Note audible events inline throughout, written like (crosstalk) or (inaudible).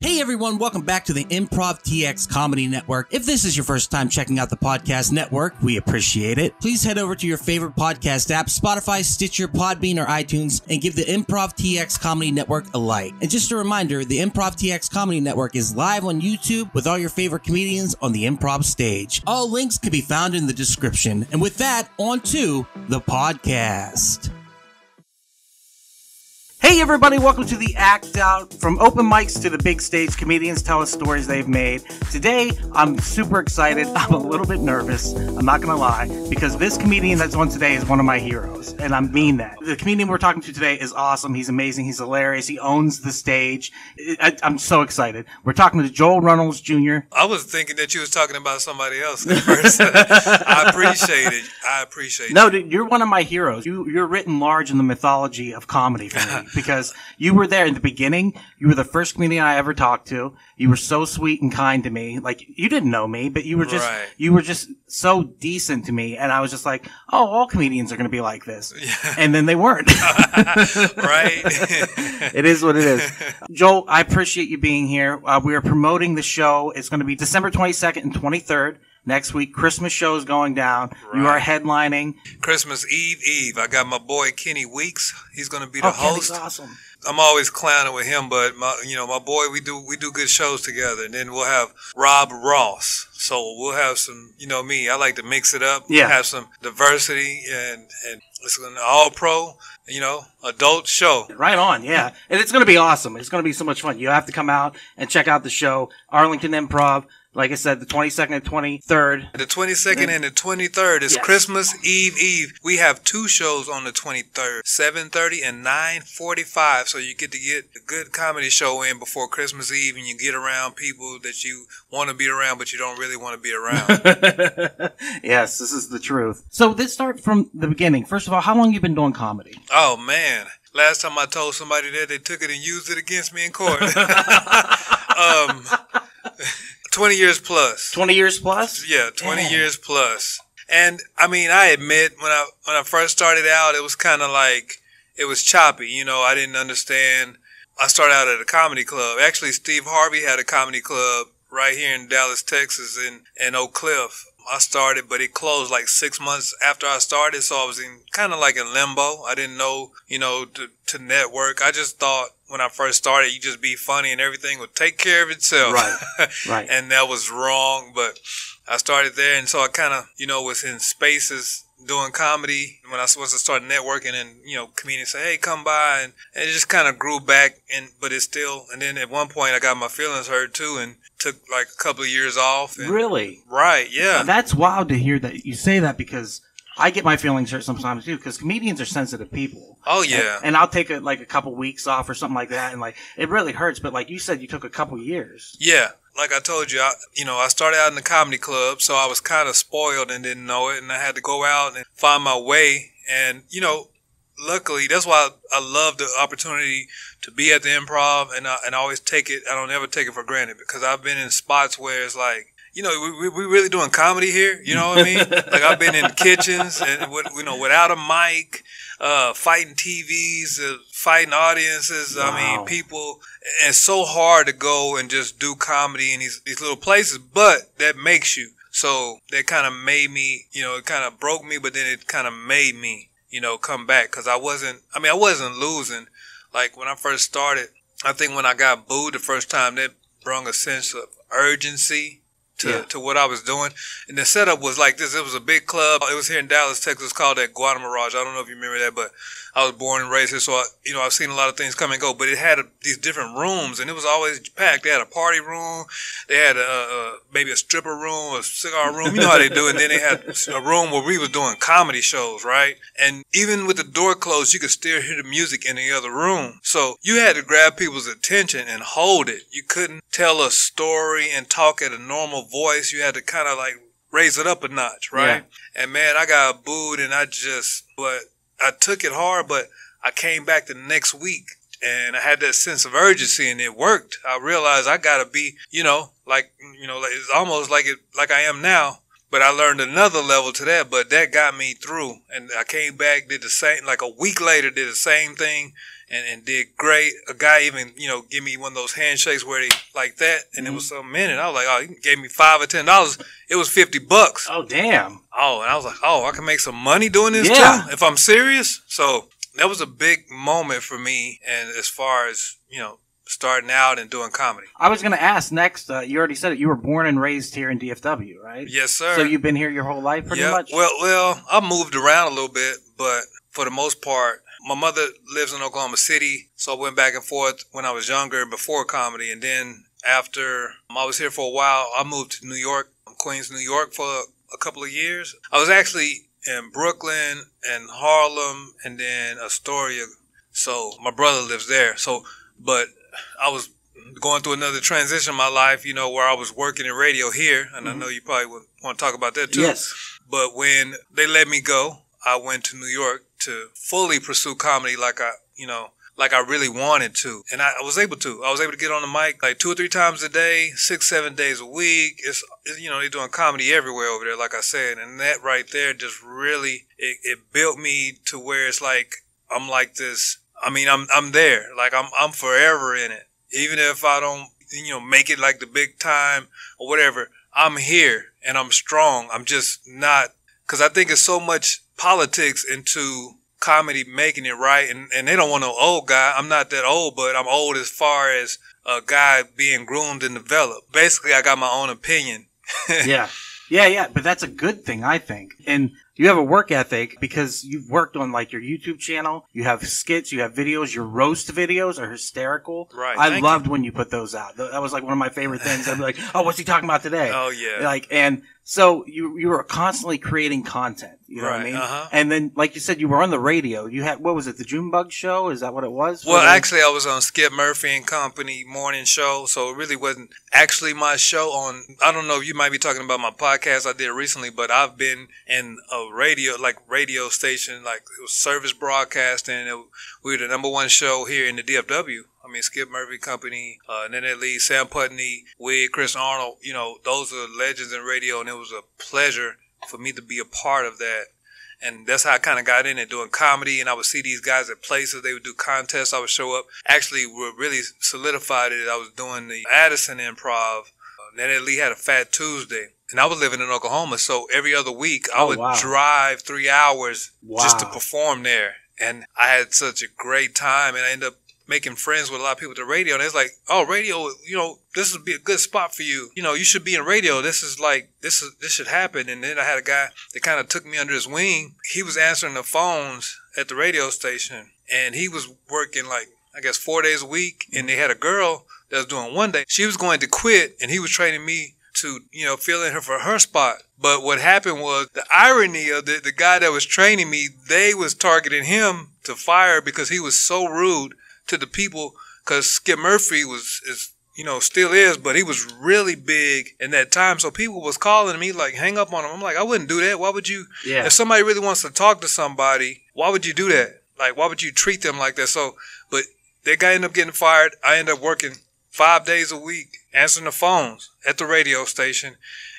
Hey everyone, welcome back to the Improv TX Comedy Network. If this is your first time checking out the podcast network, we appreciate it. Please head over to your favorite podcast app, Spotify, Stitcher, Podbean, or iTunes, and give the Improv TX Comedy Network a like. And just a reminder, the Improv TX Comedy Network is live on YouTube with all your favorite comedians on the improv stage. All links can be found in the description. And with that, on to the podcast. Hey everybody, welcome to the Act Out. From open mics to the big stage, comedians tell us stories they've made. Today, I'm super excited. I'm a little bit nervous. I'm not gonna lie, because this comedian that's on today is one of my heroes, and I mean that. The comedian we're talking to today is awesome. He's amazing. He's hilarious. He owns the stage. I, I'm so excited. We're talking to Joel Reynolds Jr. I was thinking that you was talking about somebody else at first. (laughs) I appreciate it. I appreciate No, it. dude, you're one of my heroes. You, you're written large in the mythology of comedy for me (laughs) because you were there in the beginning. You were the first comedian I ever talked to. You were so sweet and kind to me. Like you didn't know me, but you were just Right. you were just so decent to me, and I was just like, oh, all comedians are going to be like this, (laughs) and then they weren't. (laughs) right? (laughs) it is what it is. Joel, I appreciate you being here. Uh, we are promoting the show. It's going to be December 22nd and 23rd. Next week, Christmas show is going down. You are headlining. Christmas Eve Eve. I got my boy Kenny Weeks. He's gonna be the Oh, Kenny's host. awesome. I'm always clowning with him, but my you know, my boy we do we do good shows together. And then we'll have Rob Ross. So we'll have some you know me, I like to mix it up. Yeah. Have some diversity and and it's an all pro, you know, adult show. Right on, yeah. And it's going to be awesome. It's going to be so much fun. You have to come out and check out the show. Arlington Improv, like I said, the 22nd and 23rd. The 22nd and the 23rd is Yes. Christmas Eve Eve. We have two shows on the 23rd, 7:30 and 9:45, so you get to get a good comedy show in before Christmas Eve and you get around people that you want to be around but you don't really want to be around. (laughs) yes, this is the truth. So let's start from the beginning. First of all, how long you been doing comedy? oh man. Last time I told somebody that they took it and used it against me in court. (laughs) (laughs) um 20 years plus. 20 years plus? Yeah, 20 Dang. years plus. And I mean, I admit when I when I first started out, it was kind of like it was choppy. You know, I didn't understand. I started out at a comedy club. Actually, Steve Harvey had a comedy club right here in Dallas, Texas, in in Oak Cliff. I started, but it closed like six months after I started, so I was in kind of like in limbo. I didn't know, you know, to, to network. I just thought when I first started, you just be funny and everything would take care of itself. Right, (laughs) right. and that was wrong, but I started there, and so I kind of, you know, was in spaces doing comedy when I once I started networking, and you know, comedians say, "Hey, come by," and, and it just kind of grew back, and but it's still. And then at one point, I got my feelings hurt too, and took like a couple of years off. And, Really? Right? Yeah. That's wild to hear that you say that because I get my feelings hurt sometimes too because comedians are sensitive people. oh yeah. And I'll take a, like a couple weeks off or something like that, and like it really hurts. But like you said, you took a couple years. Yeah, like I told you, I, you know, I started out in the comedy club, so I was kind of spoiled and didn't know it, and I had to go out and find my way. And you know, luckily, that's why I, I love the opportunity to be at the improv, and I, and I always take it. I don't ever take it for granted because I've been in spots where it's like. You know, we, we, we really doing comedy here. You know what I mean? (laughs) like I've been in kitchens and you know without a mic, uh, fighting TVs, uh, fighting audiences. I mean, people. It's so hard to go and just do comedy in these these little places, but that makes you. So that kind of made me, you know, it kind of broke me, but then it kind of made me, you know, come back because I wasn't. I mean, I wasn't losing. Like when I first started, I think when I got booed the first time, that brought a sense of urgency to, Yeah. to what I was doing. And the setup was like this. It was a big club. It was here in Dallas, Texas, called that Guatemala. I don't know if you remember that, but I was born and raised here, so I, you know I've seen a lot of things come and go. But it had a, these different rooms, and it was always packed. They had a party room, they had a, a maybe a stripper room, a cigar room. You know how they do. it. And then they had a room where we was doing comedy shows, right? And even with the door closed, you could still hear the music in the other room. So you had to grab people's attention and hold it. You couldn't tell a story and talk at a normal voice. You had to kind of like raise it up a notch, right? And man, I got booed and I just, but I took it hard, but I came back the next week and I had that sense of urgency and it worked. I realized I gotta be, you know, like, you know, it's almost like it, like I am now, but I learned another level to that. But that got me through, and I came back, did the same. Like a week later, did the same thing, and, and did great. A guy even you know give me one of those handshakes where they like that, and mm-hmm. it was some minute. I was like, oh, he gave me five or ten dollars. It was fifty bucks. Oh damn. Oh, and I was like, oh, I can make some money doing this yeah. too if I'm serious. So that was a big moment for me, and as far as you know starting out and doing comedy. I was going to ask next. Uh, you already said it. You were born and raised here in DFW, right? Yes, sir. So you've been here your whole life, pretty yeah. much. Well, well, I moved around a little bit, but for the most part, my mother lives in Oklahoma City, so I went back and forth when I was younger before comedy, and then after I was here for a while, I moved to New York, Queens, New York, for a couple of years. I was actually in Brooklyn and Harlem, and then Astoria. So my brother lives there. So, but I was going through another transition in my life, you know, where I was working in radio here, and mm-hmm. I know you probably would want to talk about that too. Yes. But when they let me go, I went to New York to fully pursue comedy like I, you know, like I really wanted to. And I, I, was able to. I was able to get on the mic like two or three times a day, six, seven days a week. It's, you know, they're doing comedy everywhere over there, like I said. And that right there just really, it, it built me to where it's like, I'm like this I mean, I'm I'm there. Like I'm I'm forever in it. Even if I don't, you know, make it like the big time or whatever, I'm here and I'm strong. I'm just not because I think it's so much politics into comedy making it right, and and they don't want no old guy. I'm not that old, but I'm old as far as a guy being groomed and developed. Basically, I got my own opinion. (laughs) yeah. Yeah, yeah, but that's a good thing, I think. And you have a work ethic because you've worked on like your YouTube channel. You have skits, you have videos. Your roast videos are hysterical. Right. I loved you. when you put those out. That was like one of my favorite things. I'd be like, "Oh, what's he talking about today?" Oh yeah. Like, and so you you were constantly creating content. You know right, what I mean? Uh-huh. And then, like you said, you were on the radio. You had what was it? The Junebug Show? Is that what it was? Well, actually, I was on Skip Murphy and Company morning show, so it really wasn't actually my show. On I don't know, if you might be talking about my podcast I did recently, but I've been in a radio like radio station, like it was service broadcasting. It, we were the number one show here in the DFW. I mean, Skip Murphy Company, uh, Nanette Lee, Sam Putney, Wig, Chris Arnold, you know, those are legends in radio, and it was a pleasure for me to be a part of that. And that's how I kind of got in it, doing comedy, and I would see these guys at places. They would do contests. I would show up. Actually, what really solidified it, I was doing the Addison Improv. Uh, Nanette Lee had a Fat Tuesday, and I was living in Oklahoma, so every other week I oh, would wow. drive three hours wow. just to perform there. And I had such a great time, and I ended up making friends with a lot of people at the radio. And it's like, oh, radio, you know, this would be a good spot for you. You know, you should be in radio. This is like, this is, this should happen. And then I had a guy that kind of took me under his wing. He was answering the phones at the radio station and he was working like, I guess four days a week. And they had a girl that was doing one day. She was going to quit and he was training me to, you know, fill in her for her spot. But what happened was the irony of the, the guy that was training me, they was targeting him to fire because he was so rude to the people because Skip Murphy was is you know still is, but he was really big in that time. So people was calling me like, hang up on him. I'm like, I wouldn't do that. Why would you? Yeah. If somebody really wants to talk to somebody, why would you do that? Like, why would you treat them like that? So, but that guy ended up getting fired. I ended up working five days a week answering the phones at the radio station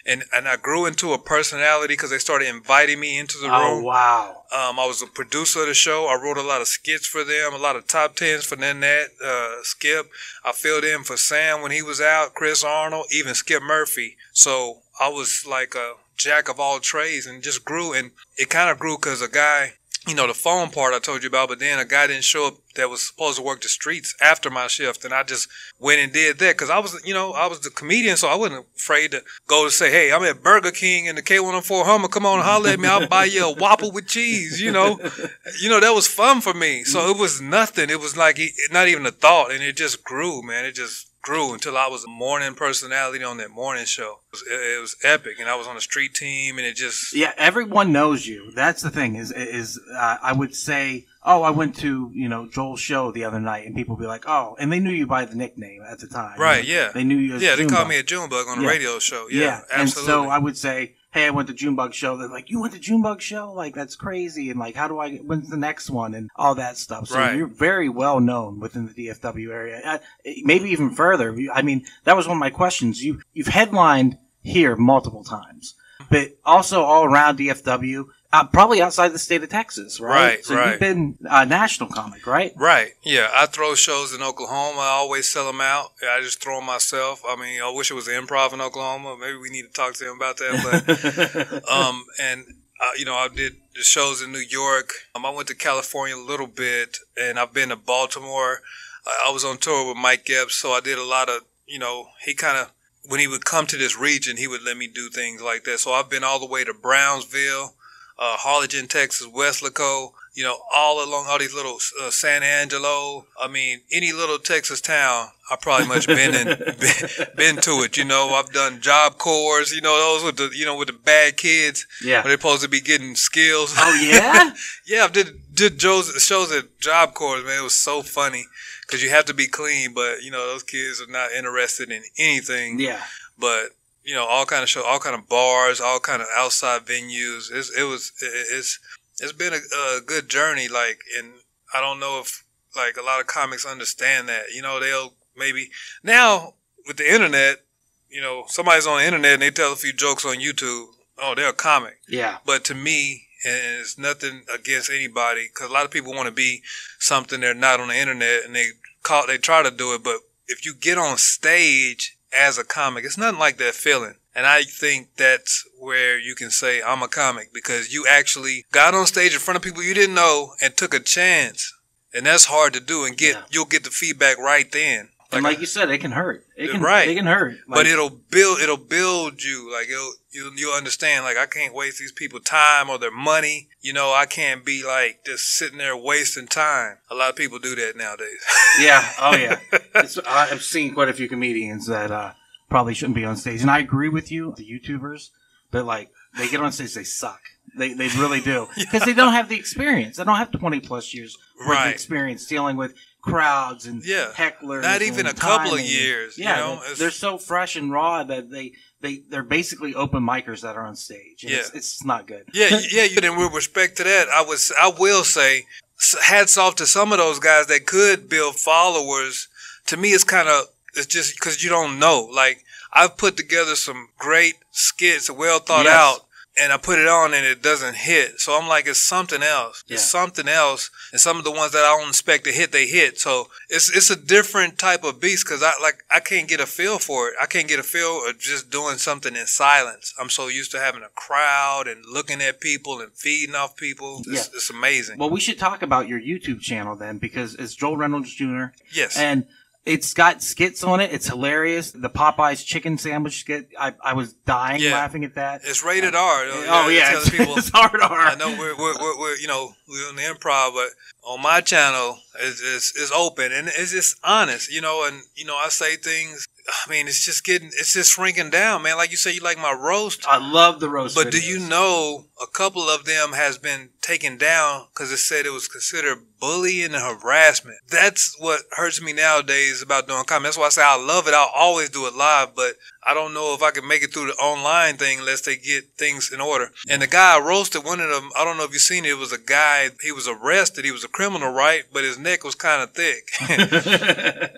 and and I grew into a personality because they started inviting me into the room. oh, room. wow! Um, I was a producer of the show. I wrote a lot of skits for them, a lot of top tens for Nanette, uh, Skip. I filled in for Sam when he was out, Chris Arnold, even Skip Murphy. So I was like a jack of all trades and just grew. And it kind of grew because a guy you know, the phone part I told you about, but then a guy didn't show up that was supposed to work the streets after my shift. And I just went and did that because I was, you know, I was the comedian. So I wasn't afraid to go to say, Hey, I'm at Burger King in the K104 Hummer. Come on, holler at me. I'll buy you a Whopper with cheese, you know, (laughs) you know, that was fun for me. So mm-hmm. it was nothing. It was like not even a thought and it just grew, man. It just grew until I was a morning personality on that morning show. It was, it was, epic, and I was on a street team, and it just yeah, everyone knows you. That's the thing is is uh, I would say. Oh, I went to you know Joel's show the other night, and people would be like, "Oh," and they knew you by the nickname at the time, right? You know? Yeah, they knew you. yeah, they called me a Junebug on a yeah. radio show. Yeah, yeah. absolutely. And so I would say, hey, I went to Junebug show. They're like, you went to Junebug show? Like, that's crazy. And like, how do I, when's the next one? And all that stuff. So right. you're very well known within the DFW area. Uh, maybe even further. I mean, that was one of my questions. You, you've headlined here multiple times. but also all around DFW. Uh, probably outside the state of Texas, right? Right, So right. you've been a national comic, right? Right. Yeah. I throw shows in Oklahoma. I always sell them out. I just throw them myself. I mean, I wish it was improv in Oklahoma. Maybe we need to talk to him about that. But (laughs) um, and uh, you know, I did the shows in New York. Um, I went to California a little bit, and I've been to Baltimore. I, I was on tour with Mike Epps, so I did a lot of. You know, he kind of when he would come to this region, he would let me do things like that. So I've been all the way to Brownsville, uh, Harlingen, Texas, Weslaco. You know, all along all these little uh, San Angelo. I mean, any little Texas town, I probably much been in, (laughs) been, been to it. You know, I've done job corps. You know, those with the you know with the bad kids. Yeah. Where they're supposed to be getting skills. Oh yeah. (laughs) yeah, I did did Joe's shows at Job Corps, man. It was so funny because you have to be clean, but you know those kids are not interested in anything. yeah. But you know all kind of show, all kind of bars, all kind of outside venues. It's, it was, it's, it's been a, a good journey. Like, and I don't know if like a lot of comics understand that. You know, they'll maybe now with the internet. You know, somebody's on the internet and they tell a few jokes on YouTube. Oh, they're a comic. Yeah. But to me, and it's nothing against anybody, because a lot of people want to be something they're not on the internet, and they call they try to do it. But if you get on stage as a comic, it's nothing like that feeling. And I think that's where you can say I'm a comic because you actually got on stage in front of people you didn't know and took a chance, and that's hard to do. And get Yeah. you'll get the feedback right then. And like you said, it can hurt. It can, Right. It can hurt. but it'll build it'll build you like it'll you'll, you'll understand like i can't waste these people time or their money you know i can't be like just sitting there wasting time a lot of people do that nowadays (laughs) yeah. Oh yeah. It's, I- I've seen quite a few comedians that uh, probably shouldn't be on stage, and I agree with you. The YouTubers, but like they get on stage, they suck. They they really do (laughs) because they don't have the experience. They don't have twenty plus years Right. of experience dealing with crowds and Yeah. hecklers. Not even a couple of timing. years, you Yeah, know? they're, they're so fresh and raw that they they they're basically open micers that are on stage. And it's, Yeah. it's not good. yeah yeah you- and with respect to that i was i will say hats off to some of those guys that could build followers to me it's kind of it's just because you don't know like i've put together some great skits well thought Yes. out and I put it on and it doesn't hit. So I'm like, it's something else. It's something else. And some of the ones that I don't expect to hit, they hit. So it's it's a different type of beast because I like I can't get a feel for it. I can't get a feel of just doing something in silence. I'm so used to having a crowd and looking at people and feeding off people. It's, Yeah. it's amazing. Well, we should talk about your YouTube channel then because it's Joel Reynolds Jr. yes. and it's got skits on it. It's hilarious. The Popeyes chicken sandwich skit. I, I was dying Yeah. laughing at that. it's rated R. oh yeah, it's, people. (laughs) it's hard R. I know we're, we're, we're, we're you know we're on the improv, but on my channel it's, it's, it's open and it's just honest, you know. And you know I say things. I mean, it's just getting it's just shrinking down, man. Like you say, you like my roast, I love the roast. but do you know a couple of them has been taken down because it said it was considered bullying and harassment. That's what hurts me nowadays about doing comedy. That's why I say I love it. I'll always do it live, but I don't know if I can make it through the online thing unless they get things in order. And the guy I roasted, one of them, I don't know if you've seen it, it was a guy, he was arrested. He was a criminal, right? But his neck was kind of thick. (laughs)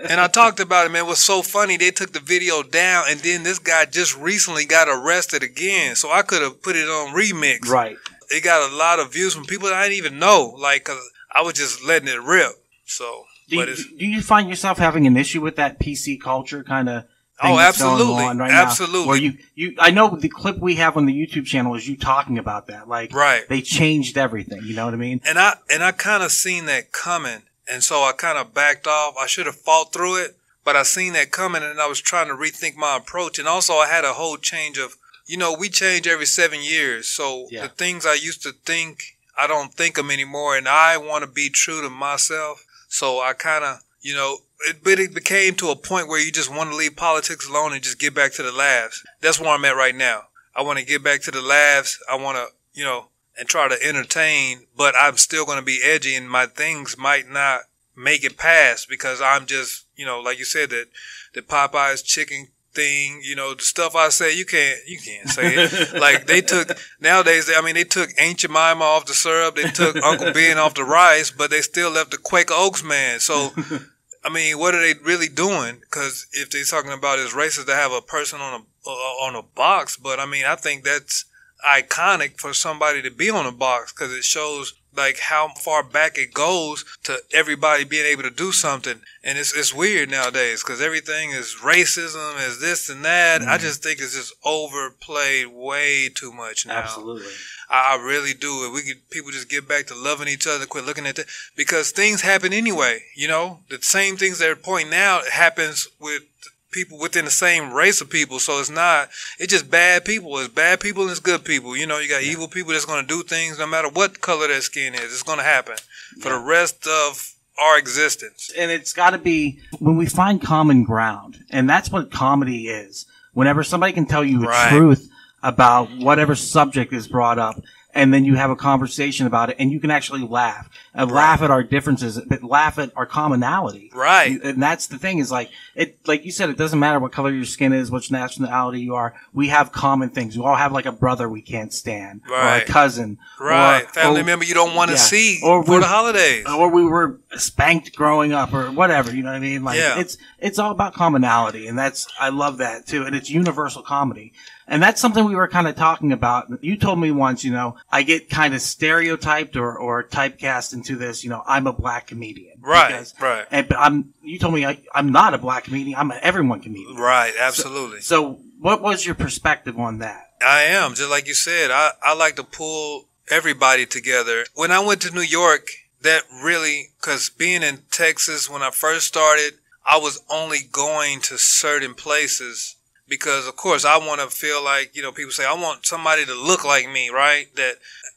and I talked about it, man. It was so funny. They took the video down, and then this guy just recently got arrested again. So I could have put it on remix. Right? It got a lot of views from people that I didn't even know. Like, 'cause I was just letting it rip. So, Do but you, it's. do you find yourself having an issue with that PC culture kind of? Oh, absolutely. right Absolutely. Now, where you, you, I know the clip we have on the YouTube channel is you talking about that. Like, Right. they changed everything. You know what I mean? and I and I kind of seen that coming, and so I kind of backed off. I should have fought through it, but I seen that coming, and I was trying to rethink my approach. And also, I had a whole change of, you know, we change every seven years, so Yeah. the things I used to think, I don't think them anymore, and I want to be true to myself. So I kind of, you know. It, but it became to a point where you just want to leave politics alone and just get back to the laughs. That's where I'm at right now. I want to get back to the laughs. I want to, you know, and try to entertain, but I'm still going to be edgy and my things might not make it past because I'm just, you know, like you said, that the Popeyes chicken thing, you know, the stuff I say, you can't, you can't say it. (laughs) like they took, nowadays, they, I mean, they took Aunt Jemima off the syrup, they took (laughs) Uncle Ben off the rice, but they still left the Quaker Oats man. So, (laughs) I mean, what are they really doing? Because if they're talking about it's racist to have a person on a uh, on a box, but I mean, I think that's iconic for somebody to be on a box because it shows like how far back it goes to everybody being able to do something. And it's it's weird nowadays because everything is racism, is this and that. Mm-hmm. I just think it's just overplayed way too much now. Absolutely. I, I really do. If we could, people just get back to loving each other, quit looking at that, because things happen anyway. You know, the same things they're pointing out happens with people within the same race of people. So it's not, it's just bad people. It's bad people and it's good people. You know, you got yeah. evil people that's going to do things no matter what color their skin is. It's going to happen yeah. for the rest of our existence. And it's got to be when we find common ground. And that's what comedy is. Whenever somebody can tell you the right. truth about whatever subject is brought up and then you have a conversation about it and you can actually laugh. And right. laugh at our differences but laugh at our commonality. Right. And that's the thing is like it like you said it doesn't matter what color your skin is which nationality you are. We have common things. We all have like a brother we can't stand right. or a cousin right. or, family or, member you don't want to yeah. see or for the holidays. or we were spanked growing up or whatever you know what i mean? Like yeah. it's it's all about commonality and that's i love that too and it's universal comedy and that's something we were kind of talking about. You told me once, you know, I get kind of stereotyped or, or typecast into this, you know, I'm a black comedian. Right, because, right. And, but I'm, you told me I, am not a black comedian. I'm an everyone comedian. Right, absolutely. So, so what was your perspective on that? I am, just like you said, I, I like to pull everybody together. When I went to New York, that really, cause being in Texas when I first started, I was only going to certain places because of course I want to feel like you know people say I want somebody to look like me, right? That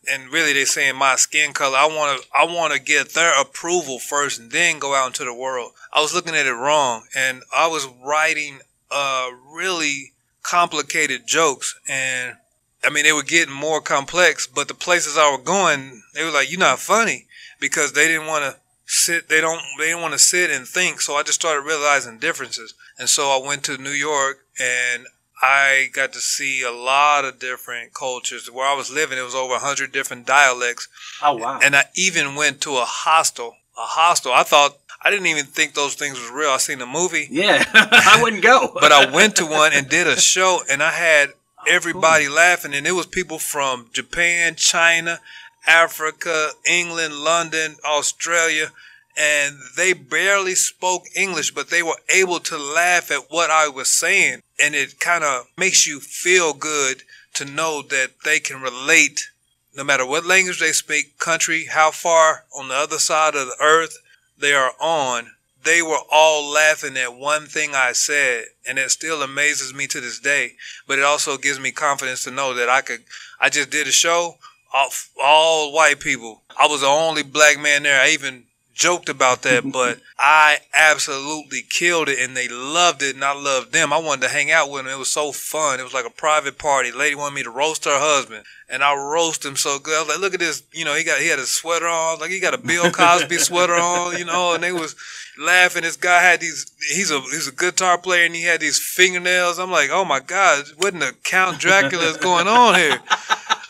and really they're saying my skin color. I want to I want to get their approval first and then go out into the world. I was looking at it wrong, and I was writing uh really complicated jokes, and I mean they were getting more complex. But the places I were going, they were like, "You're not funny," because they didn't want to sit. They don't. They didn't want to sit and think. So I just started realizing differences, and so I went to New York and I got to see a lot of different cultures. Where I was living, it was over 100 different dialects. Oh, wow. And I even went to a hostel. A hostel. I thought, I didn't even think those things was real. I seen the movie. Yeah, (laughs) I wouldn't go. (laughs) but I went to one and did a show, and I had oh, everybody cool. laughing. And it was people from Japan, China, Africa, England, London, Australia and they barely spoke English, but they were able to laugh at what I was saying. And it kind of makes you feel good to know that they can relate no matter what language they speak, country, how far on the other side of the earth they are on. They were all laughing at one thing I said, and it still amazes me to this day. But it also gives me confidence to know that I could. I just did a show, all, all white people. I was the only black man there. I even joked about that, (laughs) but I absolutely killed it and they loved it and I loved them. I wanted to hang out with them. It was so fun. It was like a private party. The lady wanted me to roast her husband and I roast him so good. I was like, look at this, you know, he got, he had a sweater on, like he got a Bill Cosby sweater on, you know, and they was laughing. This guy had these, he's a, he's a guitar player and he had these fingernails. I'm like, oh my God, what in the Count Dracula is going on here?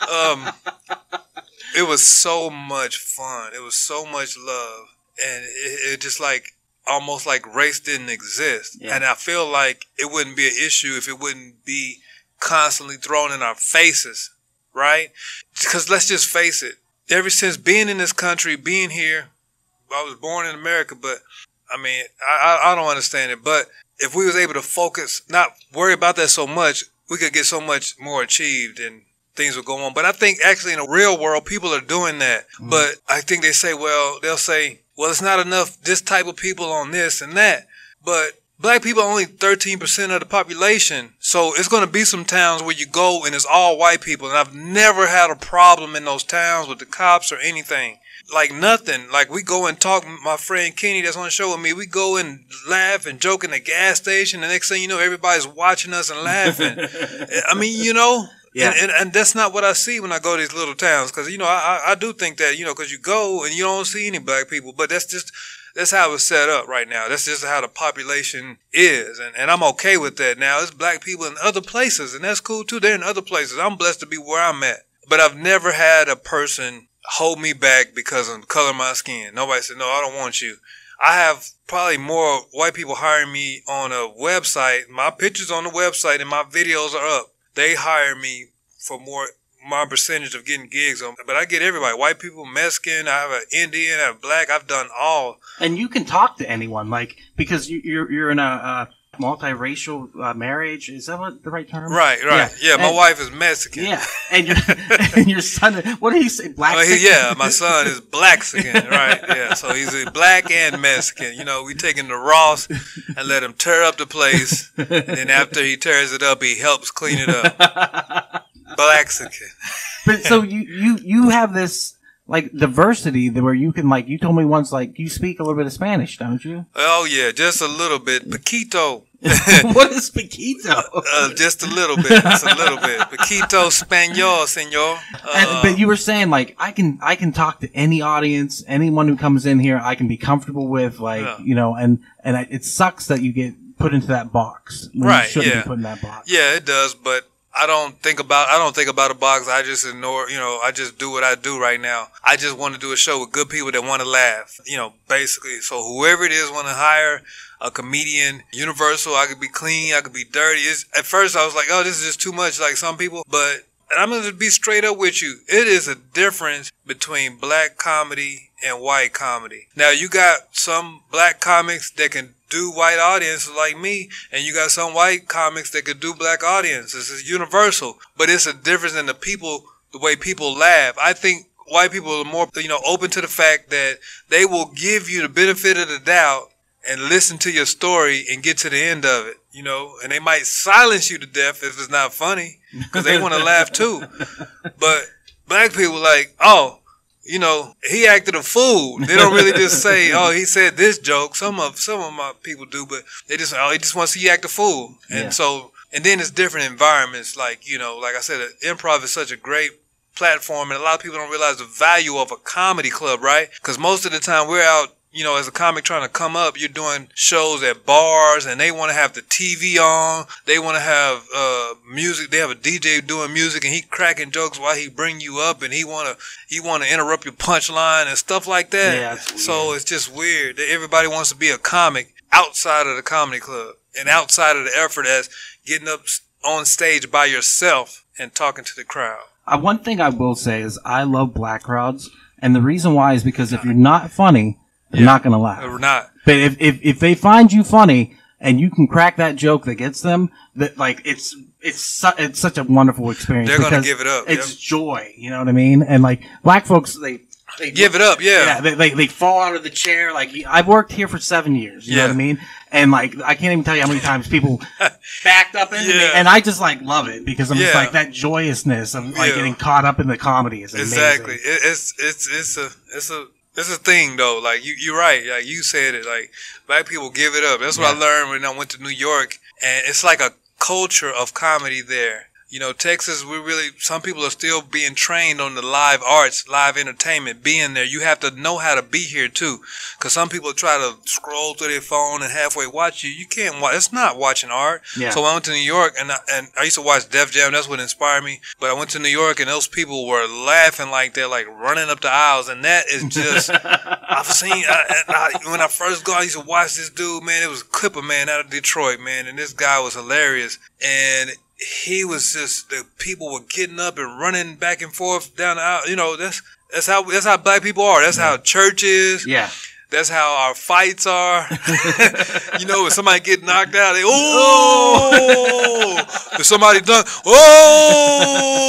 Um, it was so much fun. It was so much love and it, it just like almost like race didn't exist. Yeah. And I feel like it wouldn't be an issue if it wouldn't be constantly thrown in our faces, right? Because let's just face it. Ever since being in this country, being here, I was born in America, but I mean, I, I don't understand it. But if we was able to focus, not worry about that so much, we could get so much more achieved and things would go on. But I think actually in the real world, people are doing that. Mm-hmm. But I think they say, well, they'll say, well, it's not enough this type of people on this and that. But black people are only 13% of the population. So it's going to be some towns where you go and it's all white people. And I've never had a problem in those towns with the cops or anything. Like nothing. Like we go and talk, my friend Kenny that's on the show with me, we go and laugh and joke in the gas station. The next thing you know, everybody's watching us and laughing. (laughs) I mean, you know, yeah. And, and, and, that's not what I see when I go to these little towns. Cause, you know, I, I do think that, you know, cause you go and you don't see any black people, but that's just, that's how it's set up right now. That's just how the population is. And, and I'm okay with that now. It's black people in other places and that's cool too. They're in other places. I'm blessed to be where I'm at. But I've never had a person hold me back because of the color of my skin. Nobody said, no, I don't want you. I have probably more white people hiring me on a website. My pictures on the website and my videos are up they hire me for more my percentage of getting gigs on, but I get everybody: white people, Mexican, I have an Indian, I have black. I've done all. And you can talk to anyone, like because you, you're you're in a. Multiracial uh, marriage is that what the right term? Right, right. Yeah, yeah my and, wife is Mexican. Yeah, and your (laughs) and your son. What did he say? Black. Oh, yeah, my son is Blaxican. right. Yeah, so he's a black and Mexican. You know, we take him to Ross and let him tear up the place, and then after he tears it up, he helps clean it up. (laughs) Blaxican. but so you you you have this like diversity where you can like you told me once like you speak a little bit of Spanish, don't you? Oh yeah, just a little bit. Paquito. (laughs) what is Paquito? (laughs) Uh, just a little bit. Just a little bit. Paquito español, senor. Uh, and, but you were saying like I can I can talk to any audience, anyone who comes in here, I can be comfortable with, like yeah. you know, and and I, it sucks that you get put into that box. right. yeah. Shouldn't be put in that box. Yeah, it does, but I don't think about I don't think about a box. I just ignore, you know, I just do what I do right now. I just want to do a show with good people that want to laugh, you know, basically. So whoever it is want to hire a comedian, universal, I could be clean, I could be dirty. It's, at first I was like, "Oh, this is just too much like some people." But I'm going to be straight up with you. It is a difference between black comedy and white comedy. Now, you got some black comics that can do white audiences like me, and you got some white comics that could do black audiences. It's universal, but it's a difference in the people, the way people laugh. I think white people are more, you know, open to the fact that they will give you the benefit of the doubt and listen to your story and get to the end of it, you know, and they might silence you to death if it's not funny because they want to laugh too. (laughs) But black people like, oh, you know, he acted a fool. They don't really just say, (laughs) "Oh, he said this joke." Some of some of my people do, but they just, oh, he just wants to see you act a fool. And yeah. so, and then it's different environments. Like you know, like I said, uh, improv is such a great platform, and a lot of people don't realize the value of a comedy club, right? Because most of the time we're out you know, as a comic trying to come up, you're doing shows at bars and they want to have the TV on. They want to have, uh, music. They have a DJ doing music and he cracking jokes while he bring you up and he want to, he want to interrupt your punchline and stuff like that. Yeah, so it's just weird that everybody wants to be a comic outside of the comedy club and outside of the effort as getting up on stage by yourself and talking to the crowd. Uh, one thing I will say is I love black crowds. And the reason why is because if you're not funny, they're yeah. not going to laugh. We're not. But if, if, if they find you funny and you can crack that joke that gets them, that like it's it's su- it's such a wonderful experience. They're going to give it up. It's yep. joy. You know what I mean? And like black folks, they they give it up, yeah. Yeah, they, they, they, fall out of the chair. Like I've worked here for seven years. You yeah. know what I mean? And like I can't even tell you how many (laughs) times people backed up into yeah. me, and I just like love it because I'm yeah. just like that joyousness of like getting caught up in the comedy is amazing. Exactly. It's it's it's a it's a is a thing though. Like you, you're right. Like you said it. Like black people give it up. That's what yeah. I learned when I went to New York, and it's like a culture of comedy there you know, Texas, we really, some people are still being trained on the live arts, live entertainment, being there. You have to know how to be here too. Cause some people try to scroll through their phone and halfway watch you. You can't watch, it's not watching art. Yeah. So I went to New York and I, and I used to watch Def Jam. That's what inspired me. But I went to New York and those people were laughing like they're like running up the aisles. And that is just, (laughs) I've seen, I, I, when I first got, I used to watch this dude, man. It was Clipper man out of Detroit, man. And this guy was hilarious. And he was just the people were getting up and running back and forth down the aisle. You know, that's that's how that's how black people are. That's yeah. how church is. Yeah. That's how our fights are. (laughs) you know, when somebody get knocked out, they oh, (laughs) if somebody done oh.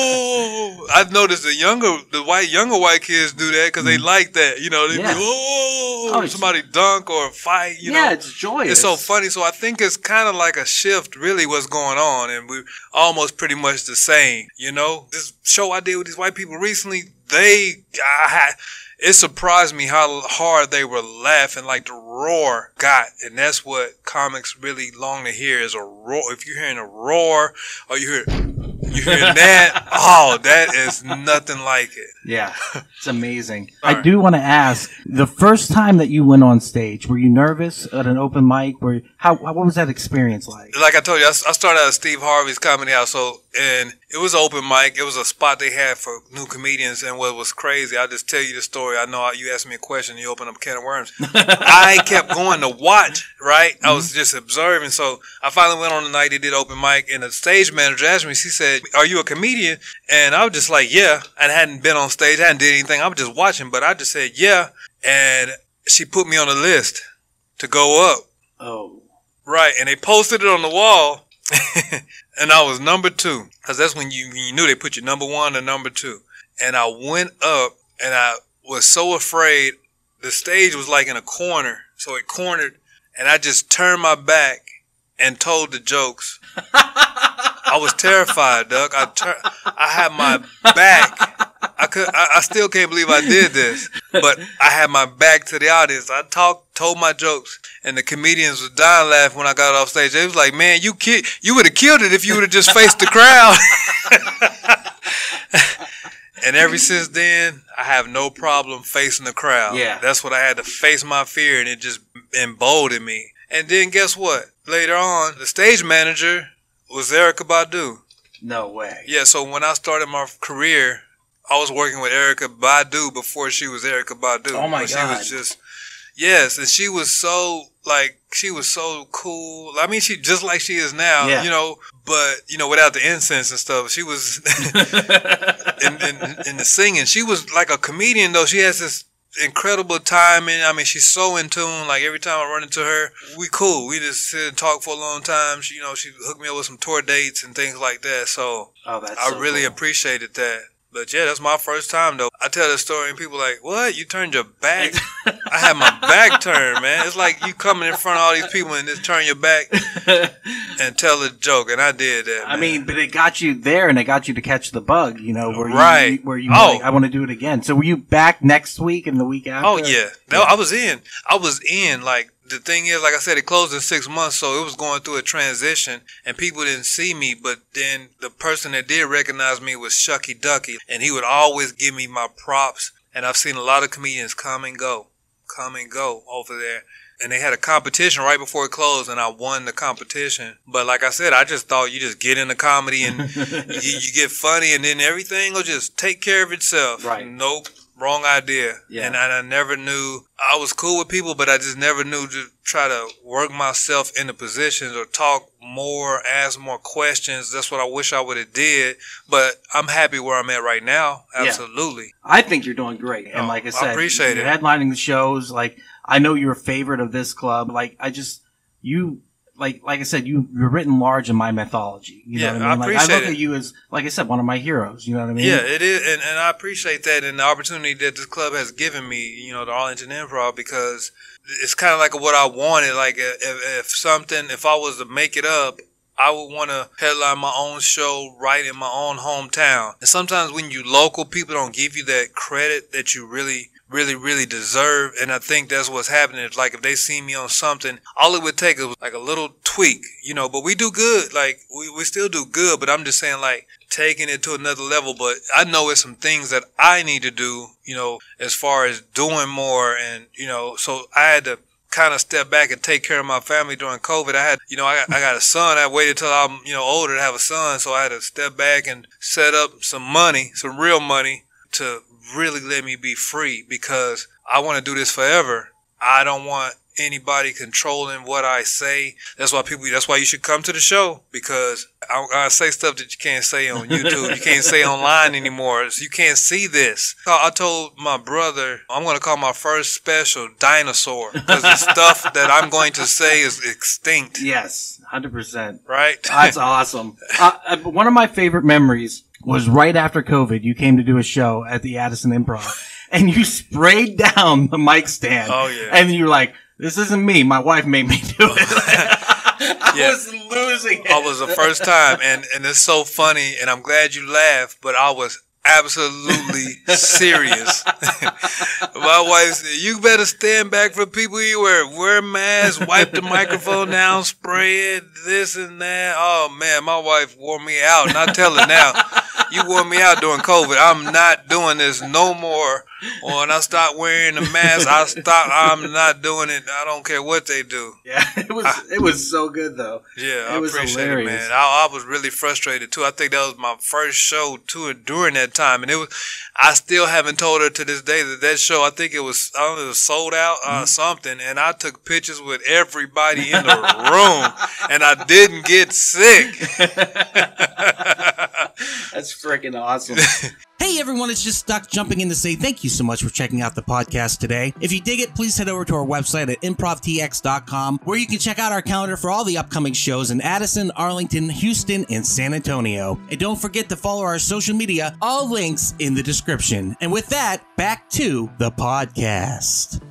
I've noticed the younger, the white younger white kids do that because they mm. like that. You know, they yeah. be oh, oh somebody dunk or fight. You yeah, know, it's joyous. It's so funny. So I think it's kind of like a shift, really, what's going on, and we're almost pretty much the same. You know, this show I did with these white people recently, they. I, it surprised me how hard they were laughing, like the roar got, and that's what comics really long to hear is a roar. If you're hearing a roar, or you hear you hear (laughs) that, oh, that is nothing like it. Yeah, it's amazing. I right. do want to ask: the first time that you went on stage, were you nervous at an open mic? Were how what was that experience like? Like I told you, I, I started at Steve Harvey's comedy house, so and it was open mic. It was a spot they had for new comedians. And what was crazy, I'll just tell you the story. I know you asked me a question, you opened up a can of worms. (laughs) I kept going to watch, right? I was mm-hmm. just observing. So I finally went on the night they did open mic, and the stage manager asked me, she said, Are you a comedian? And I was just like, Yeah. I hadn't been on stage, I hadn't did anything. I was just watching, but I just said, Yeah. And she put me on the list to go up. Oh. Right. And they posted it on the wall. (laughs) and I was number two. Cause that's when you, you knew they put you number one and number two. And I went up and I was so afraid. The stage was like in a corner. So it cornered and I just turned my back and told the jokes. (laughs) I was terrified, Doug. I tur- I had my back. I could. I, I, still can't believe I did this, but I had my back to the audience. I talked, told my jokes, and the comedians was dying laughing when I got off stage. They was like, "Man, you ki- you would have killed it if you would have just faced the crowd." (laughs) and ever since then, I have no problem facing the crowd. Yeah, that's what I had to face my fear, and it just emboldened me. And then guess what? Later on, the stage manager was Erykah Badu. No way. Yeah, so when I started my career, I was working with Erykah Badu before she was Erykah Badu. Oh my god. She was just Yes, and she was so like she was so cool. I mean, she just like she is now, yeah. you know. But you know, without the incense and stuff, she was (laughs) in, in, in the singing. She was like a comedian, though. She has this incredible timing. I mean, she's so in tune. Like every time I run into her, we cool. We just sit and talk for a long time. She, you know, she hooked me up with some tour dates and things like that. So, oh, I so really cool. appreciated that. But yeah, that's my first time though. I tell the story and people like, "What? You turned your back?" (laughs) I had my back turned, man. It's like you coming in front of all these people and just turn your back (laughs) and tell a joke, and I did that. I man. mean, but it got you there, and it got you to catch the bug. You know, where Right. you where you Oh. like, I want to do it again. So were you back next week and the week after? Oh yeah, no, I was in. I was in. Like the thing is, like I said, it closed in six months, so it was going through a transition, and people didn't see me. But then the person that did recognize me was Shucky Ducky, and he would always give me my props. And I've seen a lot of comedians come and go, come and go over there. And they had a competition right before it closed, and I won the competition. But like I said, I just thought you just get into comedy and (laughs) you, you get funny, and then everything will just take care of itself. Right. Nope. Wrong idea. Yeah. And I, I never knew I was cool with people, but I just never knew to try to work myself into positions or talk more, ask more questions. That's what I wish I would have did. But I'm happy where I'm at right now. Yeah. Absolutely. I think you're doing great, and Oh, like I I said, appreciate you're it. headlining the shows. Like I know you're a favorite of this club. Like I just you. Like, like I said, you you're written large in my mythology. You Yeah, know what I I mean? like, I look it. at you as, like I said, one of my heroes. You know what I mean? Yeah, it is, and, and I appreciate that and the opportunity that this club has given me. You know, the Arlington Improv because it's kind of like what I wanted. Like if, if something, if I was to make it up. I would want to headline my own show right in my own hometown. And sometimes when you local, people don't give you that credit that you really, really, really deserve. And I think that's what's happening. Like if they see me on something, all it would take is like a little tweak, you know, but we do good. Like we, we still do good, but I'm just saying like taking it to another level. But I know it's some things that I need to do, you know, as far as doing more and, you know, so I had to kind of step back and take care of my family during COVID. I had, you know, I got, I got a son. I waited till I'm, you know, older to have a son. So I had to step back and set up some money, some real money to really let me be free because I want to do this forever. I don't want anybody controlling what I say. That's why people, that's why you should come to the show because I, I say stuff that you can't say on YouTube. you can't say online anymore. So you can't see this. So I told my brother, I'm going to call my first special Dinosaur because the stuff that I'm going to say is extinct. Yes, hundred percent. Right? That's awesome. Uh, uh, one of my favorite memories was right after COVID. You came to do a show at the Addison Improv, (laughs) and you sprayed down the mic stand. Oh, yeah. And you're like, "This isn't me. My wife made me do it." (laughs) (laughs) I Yeah. was losing it. I was the first time, and and it's so funny, and I'm glad you laughed, but I was absolutely serious. (laughs) My wife said, "You better stand back for people you wear wear masks, wipe the microphone down, spray it, this and that." Oh man, my wife wore me out, and I tell her now. you wore me out during COVID. I'm not doing this no more. When I stop wearing the mask, I stop. I'm not doing it. I don't care what they do. Yeah, (laughs) it was it was so good though. Yeah, It I was appreciate hilarious. it, man. I, I was really frustrated too. I think that was my first show too during that time, and it was. I still haven't told her to this day that that show. I think it was. I don't know. Was sold out uh, Mm-hmm. something, and I took pictures with everybody in the room, and I didn't get sick. (laughs) (laughs) That's freaking awesome. (laughs) Hey everyone, it's just Stuck jumping in to say thank you so much for checking out the podcast today. If you dig it, please head over to our website at improvtx.com where you can check out our calendar for all the upcoming shows in Addison, Arlington, Houston, and San Antonio. And don't forget to follow our social media, all links in the description. And with that, back to the podcast.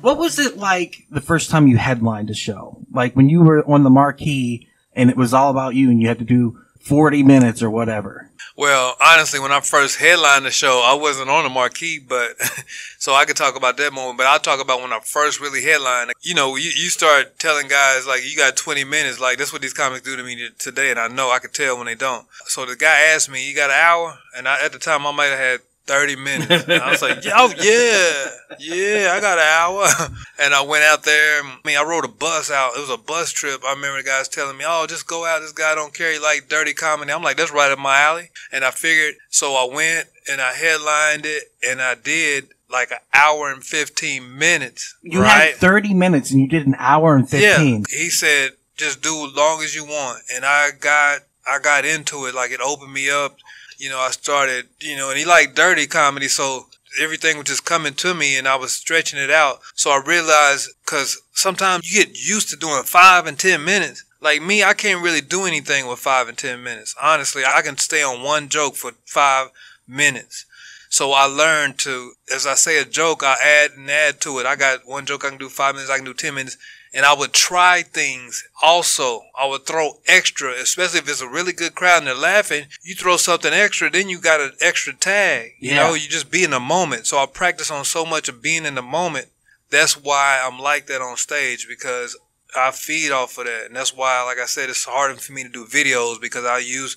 What was it like the first time you headlined a show? Like when you were on the marquee and it was all about you and you had to do 40 minutes or whatever. Well, honestly, when I first headlined the show, I wasn't on the marquee, but (laughs) so I could talk about that moment. But I'll talk about when I first really headlined. You know, you, you start telling guys like you got 20 minutes, like that's what these comics do to me today, and I know I could tell when they don't. So the guy asked me, "You got an hour?" And I, at the time, I might have had 30 minutes. And I was like, "Oh yeah, yeah, I got an hour." (laughs) And I went out there. I mean, I rode a bus out. It was a bus trip. I remember the guys telling me, "Oh, just go out. This guy don't care. He like dirty comedy." I'm like, "That's right up my alley." And I figured, so I went and I headlined it, and I did like an hour and 15 minutes. You right? had 30 minutes and you did an hour and 15. Yeah. He said, just do as long as you want. And I got, I got into it. Like it opened me up. You know, I started, you know, and he liked dirty comedy. So everything was just coming to me and I was stretching it out. So I realized, cause sometimes you get used to doing five and 10 minutes. Like me, I can't really do anything with five and 10 minutes. Honestly, I can stay on one joke for five minutes. So I learned to, as I say a joke, I add and add to it. I got one joke I can do five minutes, I can do 10 minutes. And I would try things also. I would throw extra, especially if it's a really good crowd and they're laughing. You throw something extra, then you got an extra tag. You Yeah. know, you just be in the moment. So I practice on so much of being in the moment. That's why I'm like that on stage because I feed off of that. And that's why, like I said, it's harder for me to do videos because I use,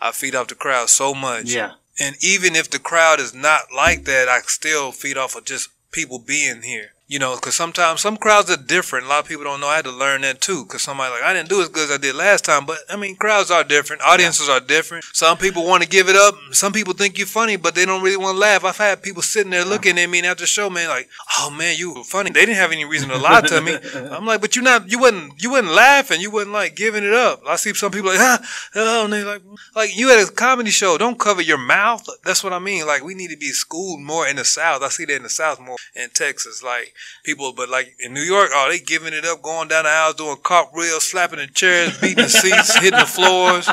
I feed off the crowd so much. Yeah. And even if the crowd is not like that, I still feed off of just people being here. You know, because sometimes some crowds are different. A lot of people don't know. I had to learn that too. Because somebody like I didn't do as good as I did last time. But I mean, crowds are different. Audiences are different. Some people want to give it up. Some people think you're funny, but they don't really want to laugh. I've had people sitting there looking at me and after the show, man, like, "Oh man, you were funny." They didn't have any reason to lie to me. (laughs) I'm like, "But you're not, you wasn't, you wasn't laughing. You wasn't like giving it up." I see some people like, "Huh?" Oh, and they like, like you at a comedy show. Don't cover your mouth. That's what I mean. Like we need to be schooled more in the South. I see that in the South more in Texas. Like people, but like in New York, oh, they giving it up, going down the aisles, doing cop cartwheels, slapping the chairs, beating the seats, hitting the floors.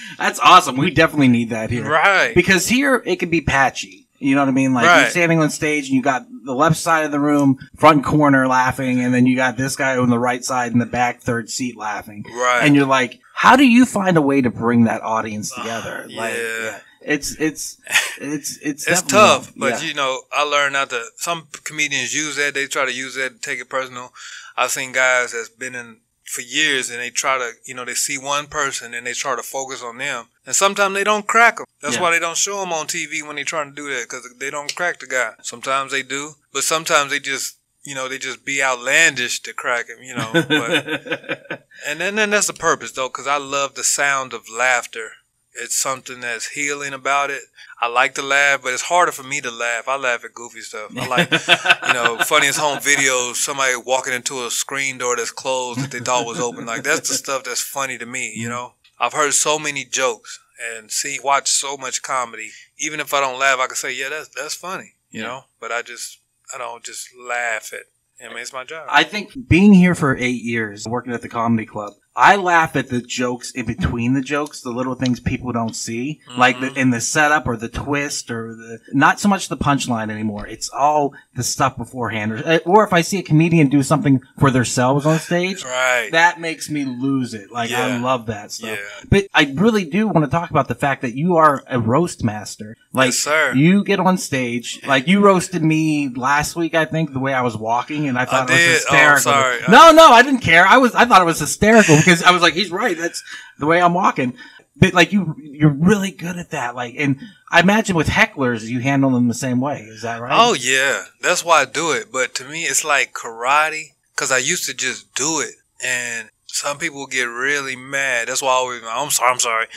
(laughs) That's awesome. We definitely need that here. Right. Because here it can be patchy. You know what I mean? Like you're standing on stage and you got the left side of the room, front corner laughing, and then you got this guy on the right side in the back third seat laughing. Right. And you're like, how do you find a way to bring that audience together? Ah, like, yeah. It's it's it's it's It's tough, but yeah. you know, I learned not to. Some comedians use that; they try to use that to take it personal. I've seen guys that's been in for years, and they try to, you know, they see one person and they try to focus on them, and sometimes they don't crack them. That's Yeah. why they don't show them on TV when they're trying to do that because they don't crack the guy. Sometimes they do, but sometimes they just, you know, they just be outlandish to crack him, you know. But (laughs) and then, then that's the purpose though, because I love the sound of laughter. It's something that's healing about it. I like to laugh, but it's harder for me to laugh. I laugh at goofy stuff. I like, you know, (laughs) funniest home videos, somebody walking into a screen door that's closed that they thought was open. Like that's the stuff that's funny to me, you mm. know. I've heard so many jokes and see watch so much comedy. Even if I don't laugh, I can say, yeah, that's that's funny, you Yeah. know. But I just I don't just laugh at. I mean, it's my job. I think being here for eight years, working at the comedy club, I laugh at the jokes in between the jokes, the little things people don't see, like the, mm-hmm. in the setup or the twist or the not so much the punchline anymore. It's all the stuff beforehand, or, uh, or if I see a comedian do something for themselves on stage. right. That makes me lose it. Like I love that stuff. Yeah. But I really do want to talk about the fact that you are a roast master. Like Yes, sir. you get on stage, like you roasted me last week, I think, the way I was walking, and I thought it did? was Oh, hysterical. sorry. No, no, I didn't care. I was, I thought it was hysterical (laughs) because I was like, he's right. That's the way I'm walking. but like you, you're really good at that. Like, and I imagine with hecklers, you handle them the same way. Is that right? Oh yeah, that's why I do it. But to me, it's like karate because I used to just do it, and some people get really mad. That's why I always, I'm sorry, I'm sorry. (laughs) (laughs)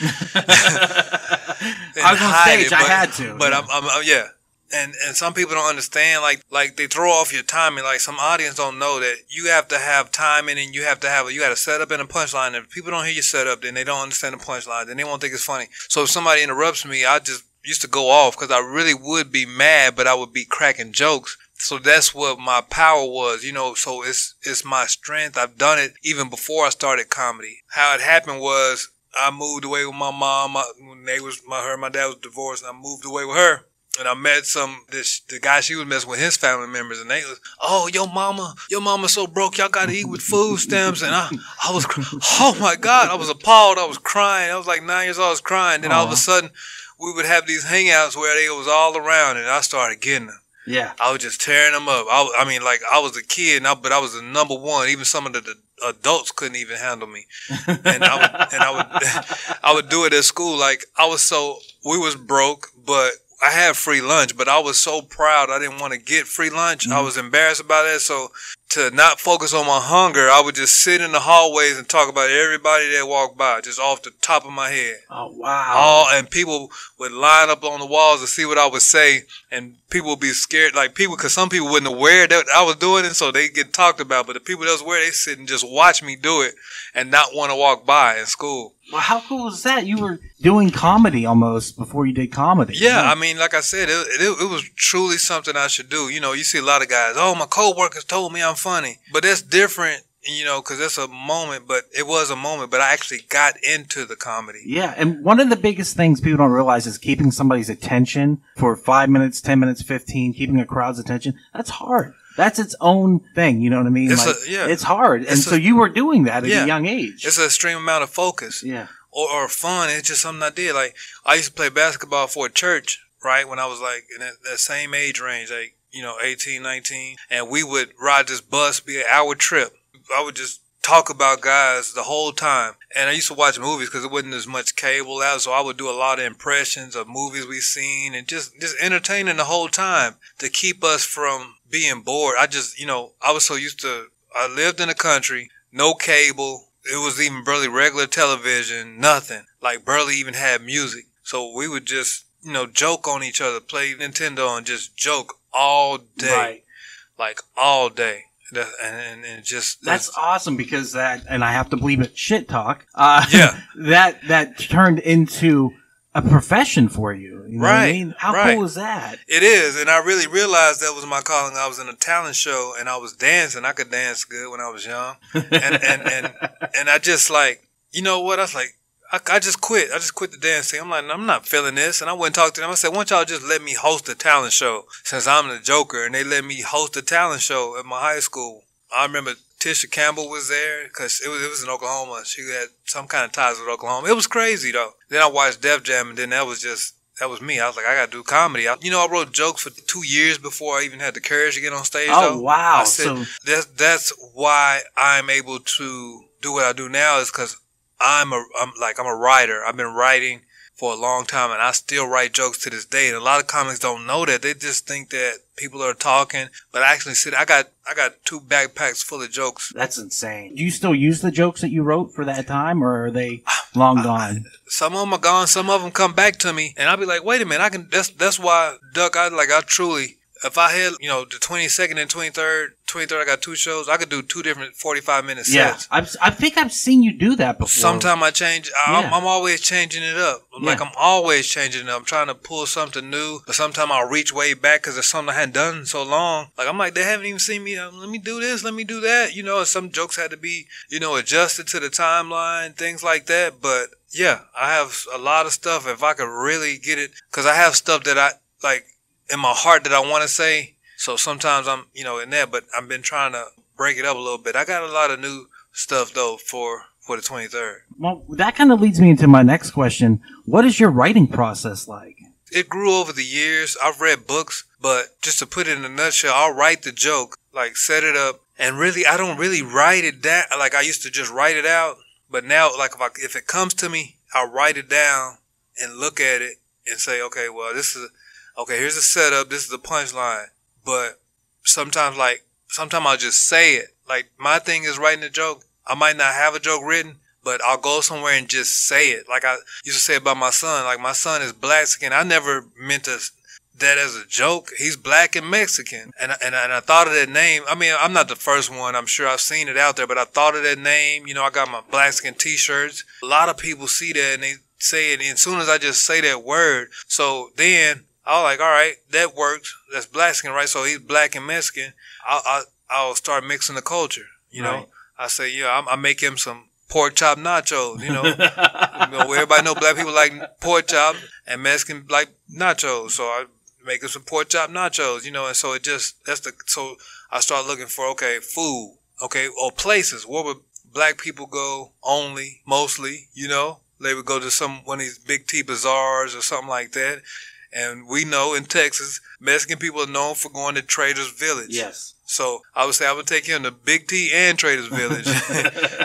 I was on stage. it, I had to. But. I'm, I'm, I'm- yeah. And and some people don't understand, like like they throw off your timing. Like some audience don't know that you have to have timing and you have to have a, you got to set up and a punchline. If people don't hear you set up, then they don't understand the punchline. Then they won't think it's funny. So if somebody interrupts me, I just used to go off because I really would be mad, but I would be cracking jokes. So that's what my power was, you know. So it's it's my strength. I've done it even before I started comedy. How it happened was I moved away with my mom. My, when they was my her my dad was divorced. And I moved away with her. And I met some this the guy she was messing with his family members, and they was, oh, your mama, your mama so broke, y'all got to eat with food stamps, and I, I was, oh my god, I was appalled, I was crying, I was like nine years old, I was crying. Then all of a sudden, we would have these hangouts where they was all around, and I started getting them. yeah. I was just tearing them up. I, I mean, like I was a kid, I, but I was the number one. Even some of the, the adults couldn't even handle me, and I would, and I would, (laughs) I would do it at school. Like I was so we was broke, but I had free lunch. But I was so proud. I didn't want to get free lunch. I mm-hmm. was embarrassed about that. So to not focus on my hunger, I would just sit in the hallways and talk about everybody that walked by, just off the top of my head Oh wow. all and people would line up on the walls to see what I would say, and people would be scared. Like people, because some people wasn't aware that I was doing it, so they get talked about. But the people that was aware, they sit and just watch me do it, and not want to walk by in school. Well, how cool is that? You were doing comedy almost before you did comedy. Yeah, I mean, like I said, it, it, it was truly something I should do. You know, you see a lot of guys, oh, my coworkers told me I'm funny, but that's different. You know, because that's a moment, but it was a moment. But I actually got into the comedy. Yeah, and one of the biggest things people don't realize is keeping somebody's attention for five minutes, ten minutes, fifteen, keeping a crowd's attention. That's hard. That's its own thing. You know what I mean? It's Like, a- yeah. it's hard. and It's so a- you were doing that at Yeah. a young age. It's an extreme amount of focus. yeah. or, or fun. It's just something I did. Like I used to play basketball for a church, right? When I was like in that, that same age range, like, you know, 18, 19. And we would ride this bus, be an hour trip. I would just talk about guys the whole time. And I used to watch movies because there wasn't as much cable out. So I would do a lot of impressions of movies we seen and just, just entertaining the whole time to keep us from being bored. I just, you know, I was so used to, I lived in the country, no cable. It was even barely regular television, nothing. Like barely even had music. So we would just, you know, joke on each other, play Nintendo and just joke all day. Right. Like all day. And, and, and just, That's awesome because that, and I have to believe it, shit talk. Uh, Yeah. (laughs) that that turned into a profession for you. you know what I Right, mean? How right. cool is that? It is, and I really realized that was my calling. I was in a talent show and I was dancing. I could dance good when I was young, and and and, (laughs) and I just like, you know what? I was like, I, I just quit. I just quit the dancing. I'm like, I'm not feeling this, and I went and talked to them. I said, why don't y'all just let me host a talent show since I'm the Joker, and they let me host a talent show at my high school. I remember Tisha Campbell was there because it was it was in Oklahoma. She had some kind of ties with Oklahoma. It was crazy though. Then I watched Def Jam, and then that was just that was me. I was like, I gotta do comedy. I, you know, I wrote jokes for two years before I even had the courage to get on stage. Oh though. wow! I said so that's that's why I'm able to do what I do now is because I'm a I'm like I'm a writer. I've been writing for a long time, and I still write jokes to this day. And a lot of comics don't know that. They just think that people are talking, but I actually sit. I got I got two backpacks full of jokes. that's insane. Do you still use the jokes that you wrote for that time, or are they long gone? Some of them are gone. Some of them come back to me, and I'll be like, "Wait a minute! I can." That's that's why Duck. I like. I truly. If I had, you know, the 22nd and 23rd, 23rd, I got two shows. I could do two different 45 minute Yeah, sets. I've, I think I've seen you do that before. Sometimes I change. I'm, Yeah. I'm always changing it up. Like Yeah. I'm always changing it up. I'm trying to pull something new, but sometimes I'll reach way back because it's something I hadn't done so long. Like I'm like they haven't even seen me. Um, let me do this. Let me do that. You know, some jokes had to be you know adjusted to the timeline, things like that. But yeah, I have a lot of stuff. If I could really get it, because I have stuff that I like in my heart that I want to say. So sometimes I'm you know in that, but I've been trying to break it up a little bit. I got a lot of new stuff though for for the 23rd. Well, that kind of leads me into my next question. What is your writing process like? it grew over the years. I've read books, but just to put it in a nutshell, I'll write the joke, like set it up, and really, I don't really write it down. Like I used to just write it out, but now, like if I, if it comes to me, I write it down and look at it and say, okay, well, this is okay. Here's the setup. This is the punchline. But sometimes, like sometimes I'll just say it. Like my thing is writing a joke. I might not have a joke written, but I'll go somewhere and just say it. Like I used to say about my son. Like my son is black skin. I never meant to that as a joke. He's black and Mexican, and and and I thought of that name. I mean, I'm not the first one. I'm sure I've seen it out there, but I thought of that name. You know, I got my black skin T-shirts. A lot of people see that and they say it. And as soon as I just say that word, so then I was like, all right, that works. That's black skin, right? So he's black and Mexican. I'll I'll, I'll start mixing the culture. You know, Right. I say, yeah, I, I make him some pork chop nachos. You know, (laughs) you know, everybody know black people like pork chop and Mexican like nachos. So I make him some pork chop nachos. You know, and so it just that's the so I start looking for okay food, okay, or places where would black people go only, mostly. You know, they would go to some one of these big T bazaars or something like that. And we know in Texas, Mexican people are known for going to Traders Village. yes. So I would say I would take him to Big T and Traders Village. (laughs)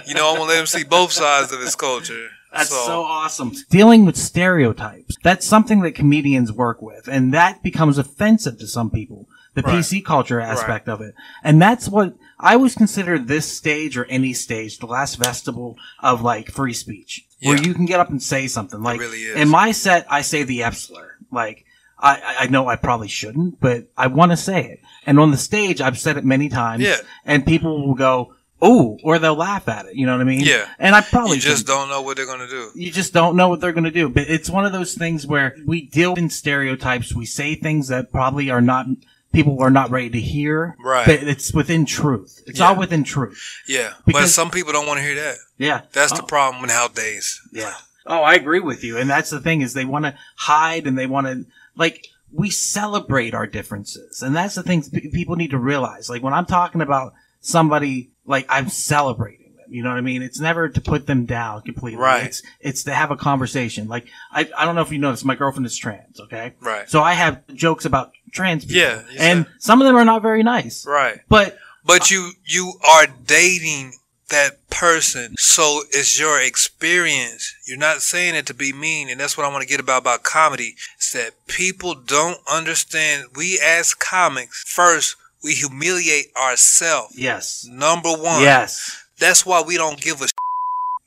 (laughs) you know, I'm gonna let him see both sides of his culture. That's so, awesome. Dealing with stereotypes. That's something that comedians work with. And that becomes offensive to some people. The Right. PC culture aspect of it. And that's what I always consider this stage or any stage the last vestibule of like free speech. Where you can get up and say something. Like really is. in my set, I say the F slur. Like I, I- know I probably shouldn't, but I want to say it. And on the stage, I've said it many times. Yeah. And people will go, "Oh," or they'll laugh at it. You know what I mean? Yeah. And I probably You just don't know what they're gonna do. you just don't know what they're going to do. But it's one of those things where we deal in stereotypes. We say things that probably are not people are not ready to hear. Right. But it's within truth. It's Yeah. all within truth. Yeah, but Because- some people don't want to hear that. Yeah. That's Oh, the problem nowadays. Yeah. Oh, I agree with you. And that's the thing is they want to hide and they want to like we celebrate our differences. And that's the thing p- people need to realize. Like when I'm talking about somebody like I'm celebrating them. You know what I mean? It's never to put them down completely. Right. It's it's to have a conversation. Like I I don't know if you noticed my girlfriend is trans, okay? Right. So I have jokes about trans people. Yeah, And said- some of them are not very nice. Right. But But you you are dating that person, so it's your experience. You're not saying it to be mean, and that's what I want to get about about comedy. Is that people don't understand. We as comics, first we humiliate ourselves. yes. Number one. Yes. That's why we don't give a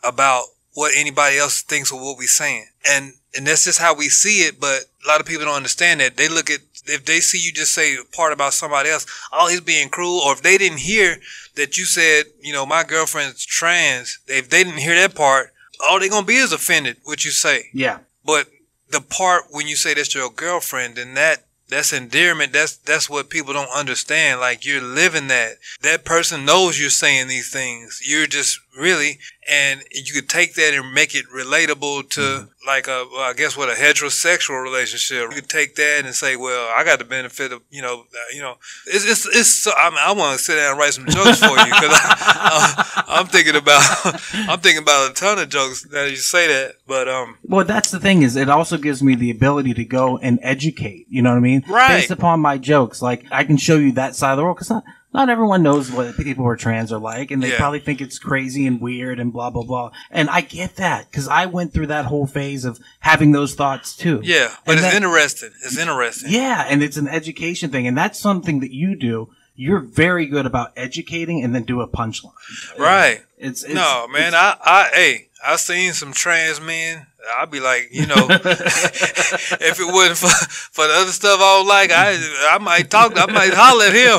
about what anybody else thinks of what we're saying. And and that's just how we see it, but a lot of people don't understand that. They look at if they see you just say a part about somebody else, oh he's being cruel, or if they didn't hear that you said, you know, my girlfriend's trans, if they didn't hear that part, all they're gonna be is offended what you say. Yeah. But the part when you say that's your girlfriend, then that that's endearment. That's that's what people don't understand. Like you're living that. That person knows you're saying these things. You're just really, and you could take that and make it relatable to like a, well, I guess what a heterosexual relationship. You could take that and say, well, I got the benefit of, you know, uh, you know, it's it's, it's so, I, mean, I want to sit down and write some jokes for you because (laughs) I'm thinking about (laughs) I'm thinking about a ton of jokes that you say that, but um. Well, that's the thing is it also gives me the ability to go and educate. You know what I mean? Right. Based upon my jokes, like I can show you that side of the world because not everyone knows what people who are trans are like, and they Yeah. probably think it's crazy and weird and blah blah blah. And I get that because I went through that whole phase of having those thoughts too. Yeah, but And it's that- interesting. It's interesting. Yeah, and it's an education thing, and that's something that you do. You're very good about educating and then do a punchline. Right. It's, it's no, man. I, I, hey, I seen some trans men. I'd be like, you know, (laughs) if it wasn't for, for the other stuff I don't like, I, I might talk, I might holler at him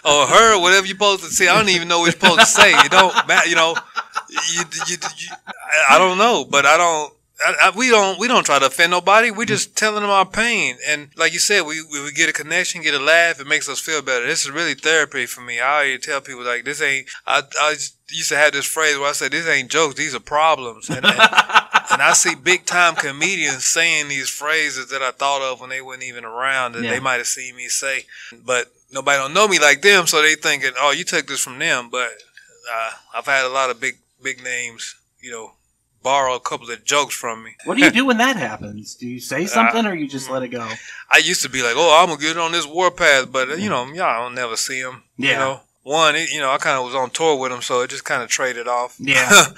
(laughs) or her, whatever you're supposed to say. I don't even know what you're supposed to say. You don't, you know, you, you, you, I- I don't know, but I don't. I, I, we don't we don't try to offend nobody. We're just telling them our pain, and like you said, we, we we get a connection, get a laugh. It makes us feel better. This is really therapy for me. I already tell people like this ain't. I I used to have this phrase where I said this ain't jokes. These are problems, and, and, (laughs) and I see big time comedians saying these phrases that I thought of when they weren't even around that Yeah. they might have seen me say, but nobody don't know me like them, so they thinking, oh, you took this from them. But uh, I've had a lot of big big names, you know, borrow a couple of jokes from me. What do you (laughs) do when that happens? Do you say something or you just let it go? I used to be like, oh, I'm gonna get on this warpath, but uh, you know, y'all don't never see him. You Yeah. know, one, it, you know, I kind of was on tour with him, so it just kind of traded off. Yeah. (laughs)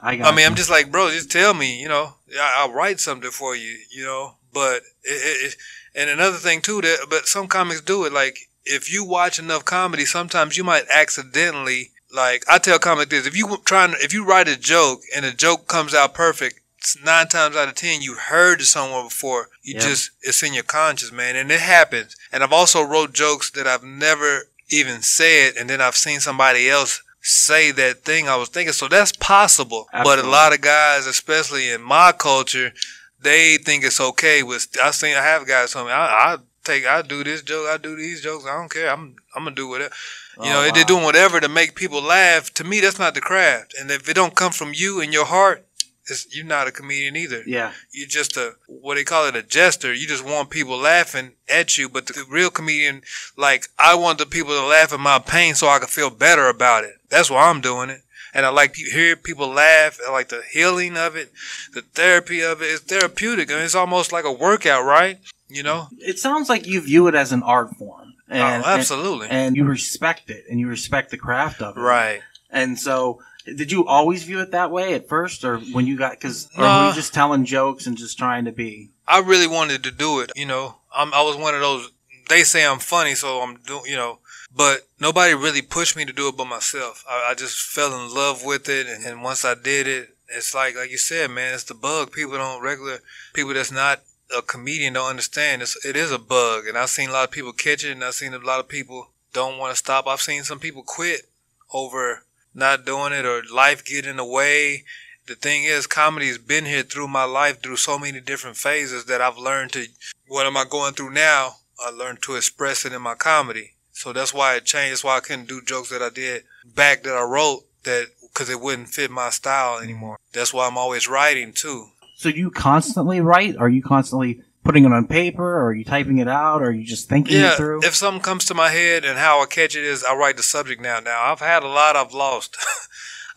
I I mean, you. I'm just like, bro, just tell me, you know, I, I'll write something for you, you know. But it, it, and another thing too, that but some comics do it. Like if you watch enough comedy, sometimes you might accidentally, like I tell comic this: if you trying, if you write a joke and the joke comes out perfect, nine times out of ten you heard somewhere before. You Yep. just it's in your conscious, man, and it happens. And I've also wrote jokes that I've never even said, and then I've seen somebody else say that thing I was thinking. So that's possible. But a lot of guys, especially in my culture, they think it's okay with. I seen I have guys tell me I, I take I do this joke, I do these jokes. I don't care. I'm I'm gonna do whatever. You oh, know, Oh, they're doing whatever to make people laugh. To me, that's not the craft. And if it don't come from you and your heart, it's, you're not a comedian either. Yeah. You're just a what they call it a jester. You just want people laughing at you. But the real comedian, like I want the people to laugh at my pain so I can feel better about it. That's why I'm doing it. And I like to hear people laugh. I like the healing of it, the therapy of it. It's therapeutic, and it's almost like a workout, right? You know? It sounds like you view it as an art form. Oh, and, oh, absolutely. And, and you respect it and you respect the craft of it. right. And so, did you always view it that way at first, or when you got because, or were you just telling jokes and just trying to be? I really wanted to do it. You know, I'm, I was one of those. They say I'm funny, so I'm doing. You know, but nobody really pushed me to do it but myself. I, I just fell in love with it, and, and once I did it, it's like like you said, man, it's the bug. People don't regular people that's not a comedian don't understand. It's it is a bug, and I've seen a lot of people catch it, and I've seen a lot of people don't want to stop. I've seen some people quit over not doing it or life get in the way the thing is, comedy has been here through my life through so many different phases that I've learned to. What am I going through now? I learned to express it in my comedy. So that's why it changed. That's why I couldn't do jokes that I did back that I wrote that because it wouldn't fit my style anymore. That's why I'm always writing too. So you constantly write? Are you constantly putting it on paper, or are you typing it out, or are you just thinking Yeah, it through? if something comes to my head and how I catch it is, I write the subject now. Now I've had a lot I've lost. (laughs)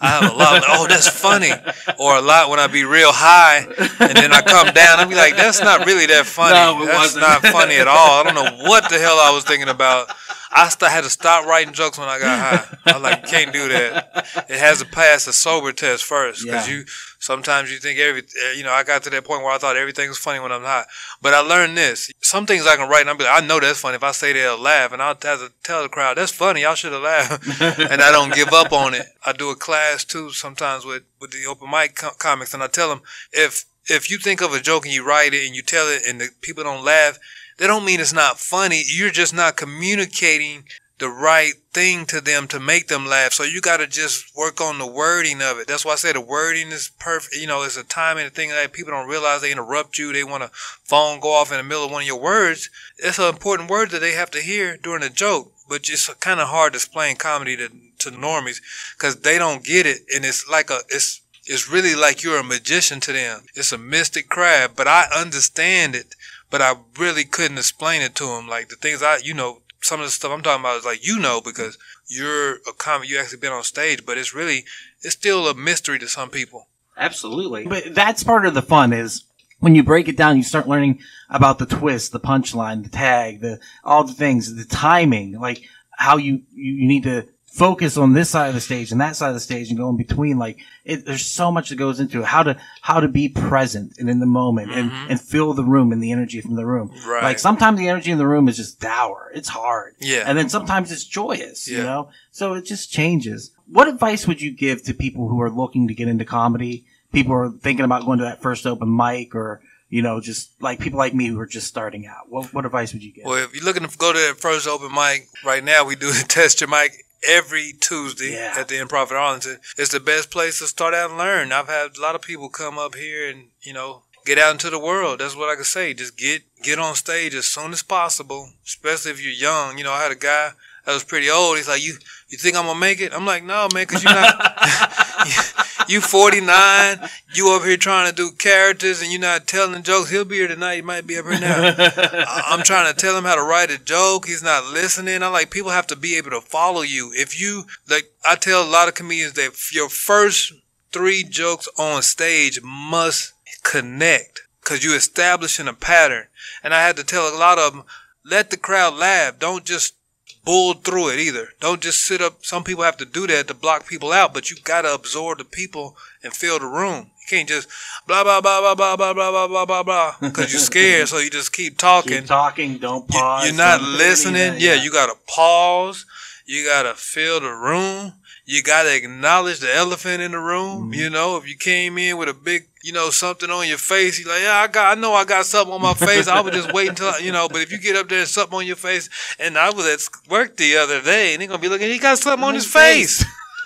I have a lot. oh, that's funny, or a lot when I be real high and then I come down. I be like, that's not really that funny. No, it that's wasn't. not funny at all. I don't know what the hell I was thinking about. I st- had to stop writing jokes when I got high. I was like, can't do that. It has to pass a sober test first because Yeah. you sometimes you think every uh, you know I got to that point where I thought everything was funny when I'm high. But I learned this. Some things I can write and I'll be like, I know that's funny. If I say they'll laugh, and I'll have to tell the crowd that's funny. Y'all should have laughed. (laughs) and I don't give up on it. I do a class too sometimes with with the open mic com- comics, and I tell them if if you think of a joke and you write it and you tell it and the people don't laugh, that don't mean it's not funny. You're just not communicating the right thing to them to make them laugh. So you got to just work on the wording of it. That's why I say the wording is perfect. You know, it's a timing and thing that people don't realize they interrupt you. They want a phone go off in the middle of one of your words. It's an important word that they have to hear during a joke. But it's kind of hard to explain comedy to, to normies because they don't get it. And it's like a, it's, it's really like you're a magician to them. It's a mystic craft, but I understand it. But I really couldn't explain it to them. Like the things I, you know, some of the stuff I'm talking about is like you know because you're a comic, you actually been on stage, but it's really it's still a mystery to some people. Absolutely. But that's part of the fun is when you break it down, you start learning about the twist, the punchline, the tag, the all the things, the timing, like how you you, you need to focus on this side of the stage and that side of the stage and go in between. Like it, there's so much that goes into it. How to how to be present and in the moment and mm-hmm. and feel the room and the energy from the room. Right. Like sometimes the energy in the room is just dour. It's hard. Yeah. And then sometimes it's joyous. You know. So it just changes. What advice would you give to people who are looking to get into comedy? People are thinking about going to that first open mic or, you know, just like people like me who are just starting out. What, what advice would you give? Well, if you're looking to go to that first open mic right now, we do the (laughs) test your mic every Tuesday Yeah. at the Improv in Arlington. It's the best place to start out and learn. I've had a lot of people come up here and you know get out into the world. That's what I can say. Just get get on stage as soon as possible, especially if you're young. You know, I had a guy that was pretty old. He's like, "You you think I'm gonna make it?" I'm like, "No, man, because you're not." (laughs) You 49, you up here trying to do characters and you're not telling jokes. He'll be here tonight. He might be up here now. (laughs) I- I'm trying to tell him how to write a joke. He's not listening. I'm like people have to be able to follow you. If you like, I tell a lot of comedians that your first three jokes on stage must connect because you're establishing a pattern. And I had to tell a lot of them, let the crowd laugh. Don't just bull through it either. Don't just sit up. Some people have to do that to block people out, but you gotta absorb the people and fill the room. You can't just blah blah blah blah blah blah blah blah blah blah blah because you're scared, so you just keep talking. Keep talking. Don't pause. You're not listening. anything. Yeah, you gotta pause. You gotta fill the room. You gotta acknowledge the elephant in the room. Mm-hmm. You know, if you came in with a big, you know, something on your face, you're like, yeah, I got, I know I got something on my face. I was just waiting until, I- you know. But if you get up there and something on your face, and I was at work the other day, and they're gonna be looking, he got something on his face. (laughs)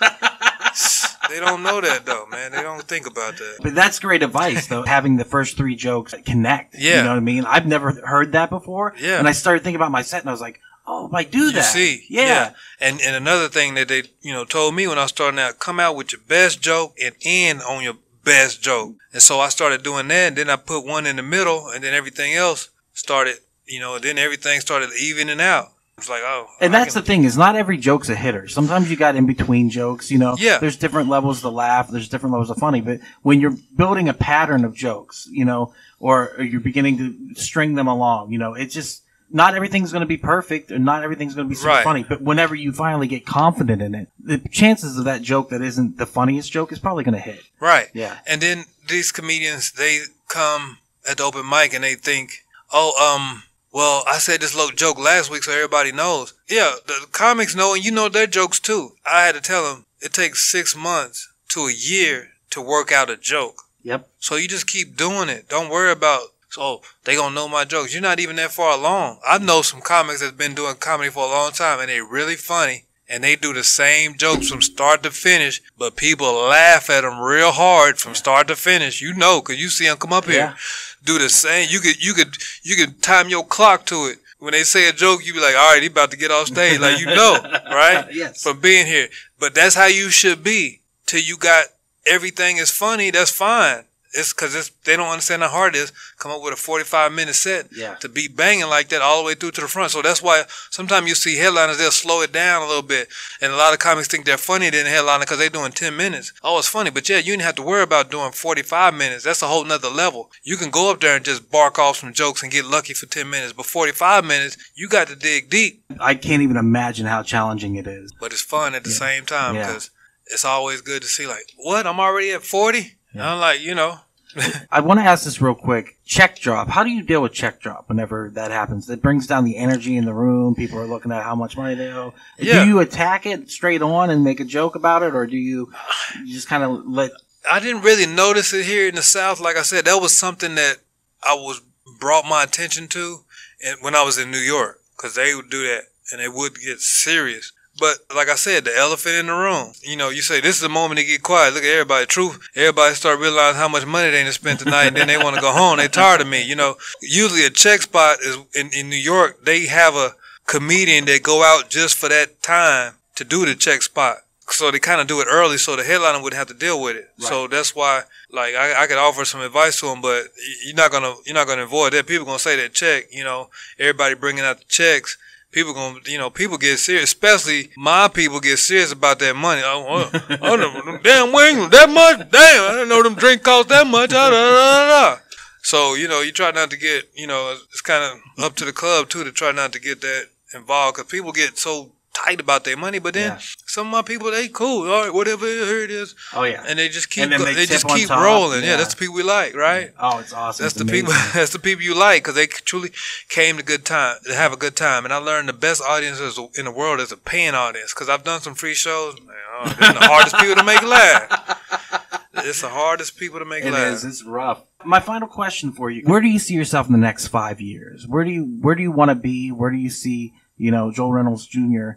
they don't know that though, man. They don't think about that. But that's great advice, though. having the first three jokes connect. Yeah. You know what I mean? I've never heard that before. Yeah. And I started thinking about my set, and I was like, oh, I do You see, Yeah. And and another thing that they you know told me when I was starting out, come out with your best joke and end on your best joke. And so I started doing that, and then I put one in the middle, and then everything else started, you know, then everything started evening out. It's like, oh, And I that's can- the thing is not every joke's a hitter. Sometimes you got in between jokes, you know. Yeah. There's different levels to laugh. There's different levels of funny. But when you're building a pattern of jokes, you know, or, or you're beginning to string them along, you know, it just not everything's going to be perfect and not everything's going to be super Right. funny. But whenever you finally get confident in it, the chances of that joke that isn't the funniest joke is probably going to hit. right. Yeah. And then these comedians, they come at the open mic and they think, oh, um, well, I said this little joke last week so everybody knows. Yeah, the comics know and you know their jokes too. I had to tell them it takes six months to a year to work out a joke. Yep. So you just keep doing it. Don't worry about, so they gonna know my jokes. You're not even that far along. I know some comics that's been doing comedy for a long time and they really funny. And they do the same jokes from start to finish, but people laugh at them real hard from start to finish. You know, cause you see them come up here, Yeah. do the same. You could, you could, you could time your clock to it. When they say a joke, you be like, all right, he about to get off stage. Like, you know, (laughs) right? Yes. From being here. But that's how you should be. Till you got everything is funny, that's fine. It's cause it's, they don't understand how hard it is. Come up with a 45 minute set Yeah. to be banging like that all the way through to the front. So that's why sometimes you see headliners, they'll slow it down a little bit. And a lot of comics think they're funnier than a headliner because they're doing 10 minutes. Oh, it's funny. But yeah, you didn't have to worry about doing 45 minutes. That's a whole nother level. You can go up there and just bark off some jokes and get lucky for 10 minutes. But 45 minutes, you got to dig deep. I can't even imagine how challenging it is. But it's fun at the same time Yeah. because it's always good to see like, what? I'm already at 40? I'm like, you know, I want to ask this real quick. Check drop. How do you deal with check drop whenever that happens? It brings down the energy in the room. People are looking at how much money they owe. Yeah. Do you attack it straight on and make a joke about it, or do you, you just kind of let? I didn't really notice it here in the South. Like I said, that was something that I was brought my attention to and when I was in New York because they would do that and they would get serious. But like I said, the elephant in the room. You know, you say this is the moment to get quiet. Look at everybody. Truth. Everybody start realizing how much money they done spent tonight, and then they want to go home. They tired of me. You know, usually a check spot is in, in New York. They have a comedian that go out just for that time to do the check spot. So they kind of do it early, so the headliner wouldn't have to deal with it. So that's why, like, I, I could offer some advice to them, but you're not gonna you're not gonna avoid that. People gonna say that check. You know, everybody bringing out the checks. People gonna, you know, people get serious, especially my people get serious about that money. Oh, oh, oh them damn wings, that much? Damn, I didn't know them drink cost that much. Da, da, da. So, you know, you try not to get, you know, it's kind of up to the club too to try not to get that involved because people get so tight about their money. But then Yeah. some of my people, they cool. All right, whatever, here it is. Oh yeah. And they just keep, they they, just keep top, rolling. Yeah. yeah. that's the people we like, right? oh, it's awesome. That's It's the people. (laughs) That's the people you like because they truly came to good time to have a good time. And I learned the best audiences in the world is a paying audience because I've done some free shows. Man, oh, the (laughs) hardest people to make laugh. It's the hardest people to make It laugh. is. It's rough. My final question for you: Where do you see yourself in the next five years? Where do you Where do you want to be? Where do you see you know Joel Reynolds Jr.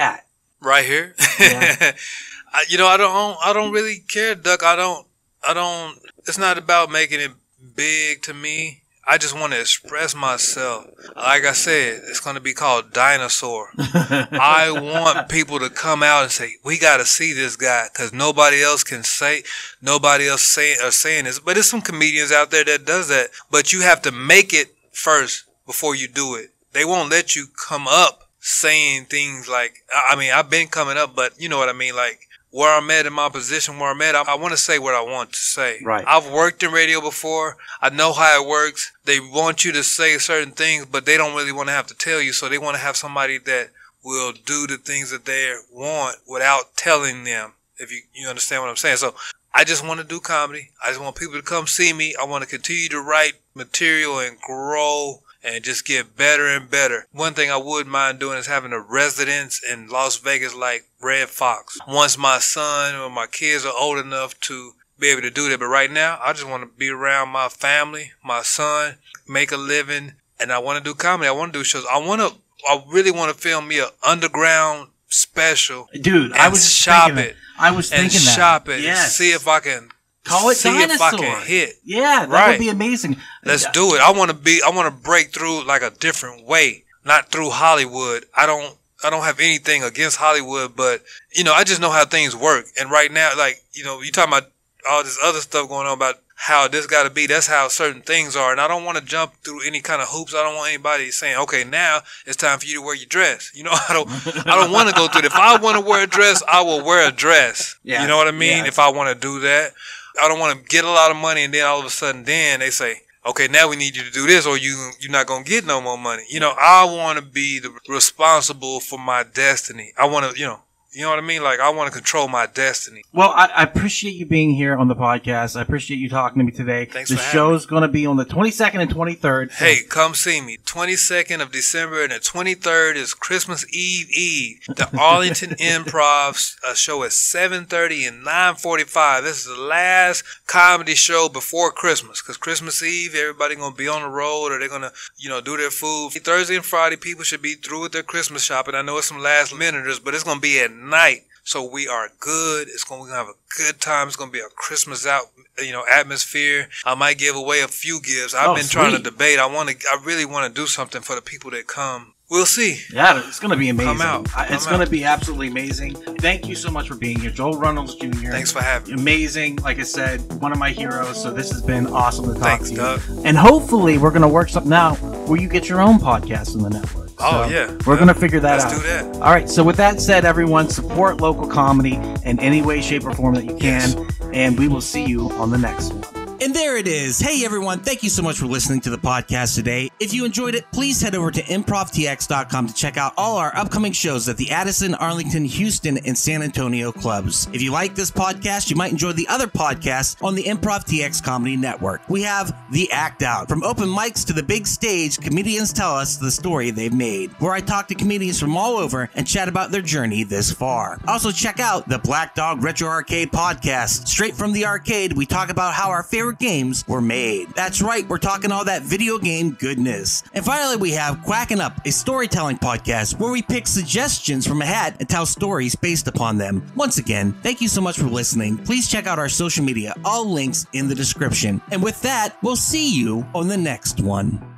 at? right here. Yeah. (laughs) I, you know, I don't, I don't really care, Duck. I don't, I don't. It's not about making it big to me. I just want to express myself. Like I said, it's going to be called Dinosaur. (laughs) I want people to come out and say, "We got to see this guy," because nobody else can say, nobody else say are saying this. But there's some comedians out there that does that. But you have to make it first before you do it. They won't let you come up saying things like, I mean, I've been coming up, but you know what I mean, like. Where I'm at in my position, where I'm at, I, I want to say what I want to say. Right. I've worked in radio before. I know how it works. They want you to say certain things, but they don't really want to have to tell you. So they want to have somebody that will do the things that they want without telling them. If you you understand what I'm saying, so I just want to do comedy. I just want people to come see me. I want to continue to write material and grow and just get better and better. One thing I would mind doing is having a residence in Las Vegas like Redd Foxx. Once my son or my kids are old enough to be able to do that, but right now I just want to be around my family, my son, make a living, and I want to do comedy. I want to do shows. I want to. I really want to film me a underground special, dude. I was shop it. I was thinking and that. shop it. Yes. See if I can Call it see dinosaur. if I can hit. Yeah, that Right. would be amazing. Let's do it. I want to be. I want to break through like a different way, not through Hollywood. I don't. I don't have anything against Hollywood, but you know, I just know how things work. And right now, like you know, you talking about all this other stuff going on about how this got to be. That's how certain things are, and I don't want to jump through any kind of hoops. I don't want anybody saying, "Okay, now it's time for you to wear your dress." You know, (laughs) I don't. I don't want to go through it. If I want to wear a dress, I will wear a dress. (laughs) Yeah. You know what I mean? If I want to do that, I don't want to get a lot of money and then all of a sudden then they say, okay, now we need you to do this or you you're not gonna get no more money. You know, I want to be the responsible for my destiny. I want to, you know, you know what I mean? Like I want to control my destiny. Well, I, I appreciate you being here on the podcast. I appreciate you talking to me today. Thanks the for having show's going to be on the 22nd and 23rd. so- Hey, come see me. 22nd of December and the 23rd is Christmas Eve Eve. The (laughs) Arlington Improv a show at 7:30 and 9:45. This is the last comedy show before Christmas cuz Christmas Eve everybody going to be on the road or they're going to, you know, do their food. Thursday and Friday people should be through with their Christmas shopping. I know it's some last minuters, but it's going to be at night. So we are good. It's going to have a good time. It's going to be a Christmas out, you know, atmosphere. I might give away a few gifts. I've Oh, been trying to debate. I want to. I really want to do something for the people that come. We'll see. Yeah, it's going to be amazing. Come out. I- It's Come going to be absolutely amazing. Thank you so much for being here, Joel Reynolds Jr. Thanks for having me. Amazing, like I said, one of my heroes. So this has been awesome to talk Thanks, to you. Doug. And hopefully, we're going to work something out where you get your own podcast in the network. Oh, So yeah. we're Yeah. going to figure that Let's out. do that. All right. So with that said, everyone, support local comedy in any way, shape, or form that you can, Yes. and we will see you on the next one. And there it is. Hey everyone, thank you so much for listening to the podcast today. If you enjoyed it, please head over to improvtx.com to check out all our upcoming shows at the Addison, Arlington, Houston, and San Antonio clubs. If you like this podcast, you might enjoy the other podcasts on the Improv TX Comedy Network. We have The Act Out. From open mics to the big stage, comedians tell us the story they've made, where I talk to comedians from all over and chat about their journey this far. Also check out the Black Dog Retro Arcade podcast. Straight from the arcade, we talk about how our favorite games were made. That's right, we're talking all that video game goodness. And finally, we have Quacking Up, a storytelling podcast where we pick suggestions from a hat and tell stories based upon them. Once again, thank you so much for listening. Please check out our social media, all links in the description. And with that, we'll see you on the next one.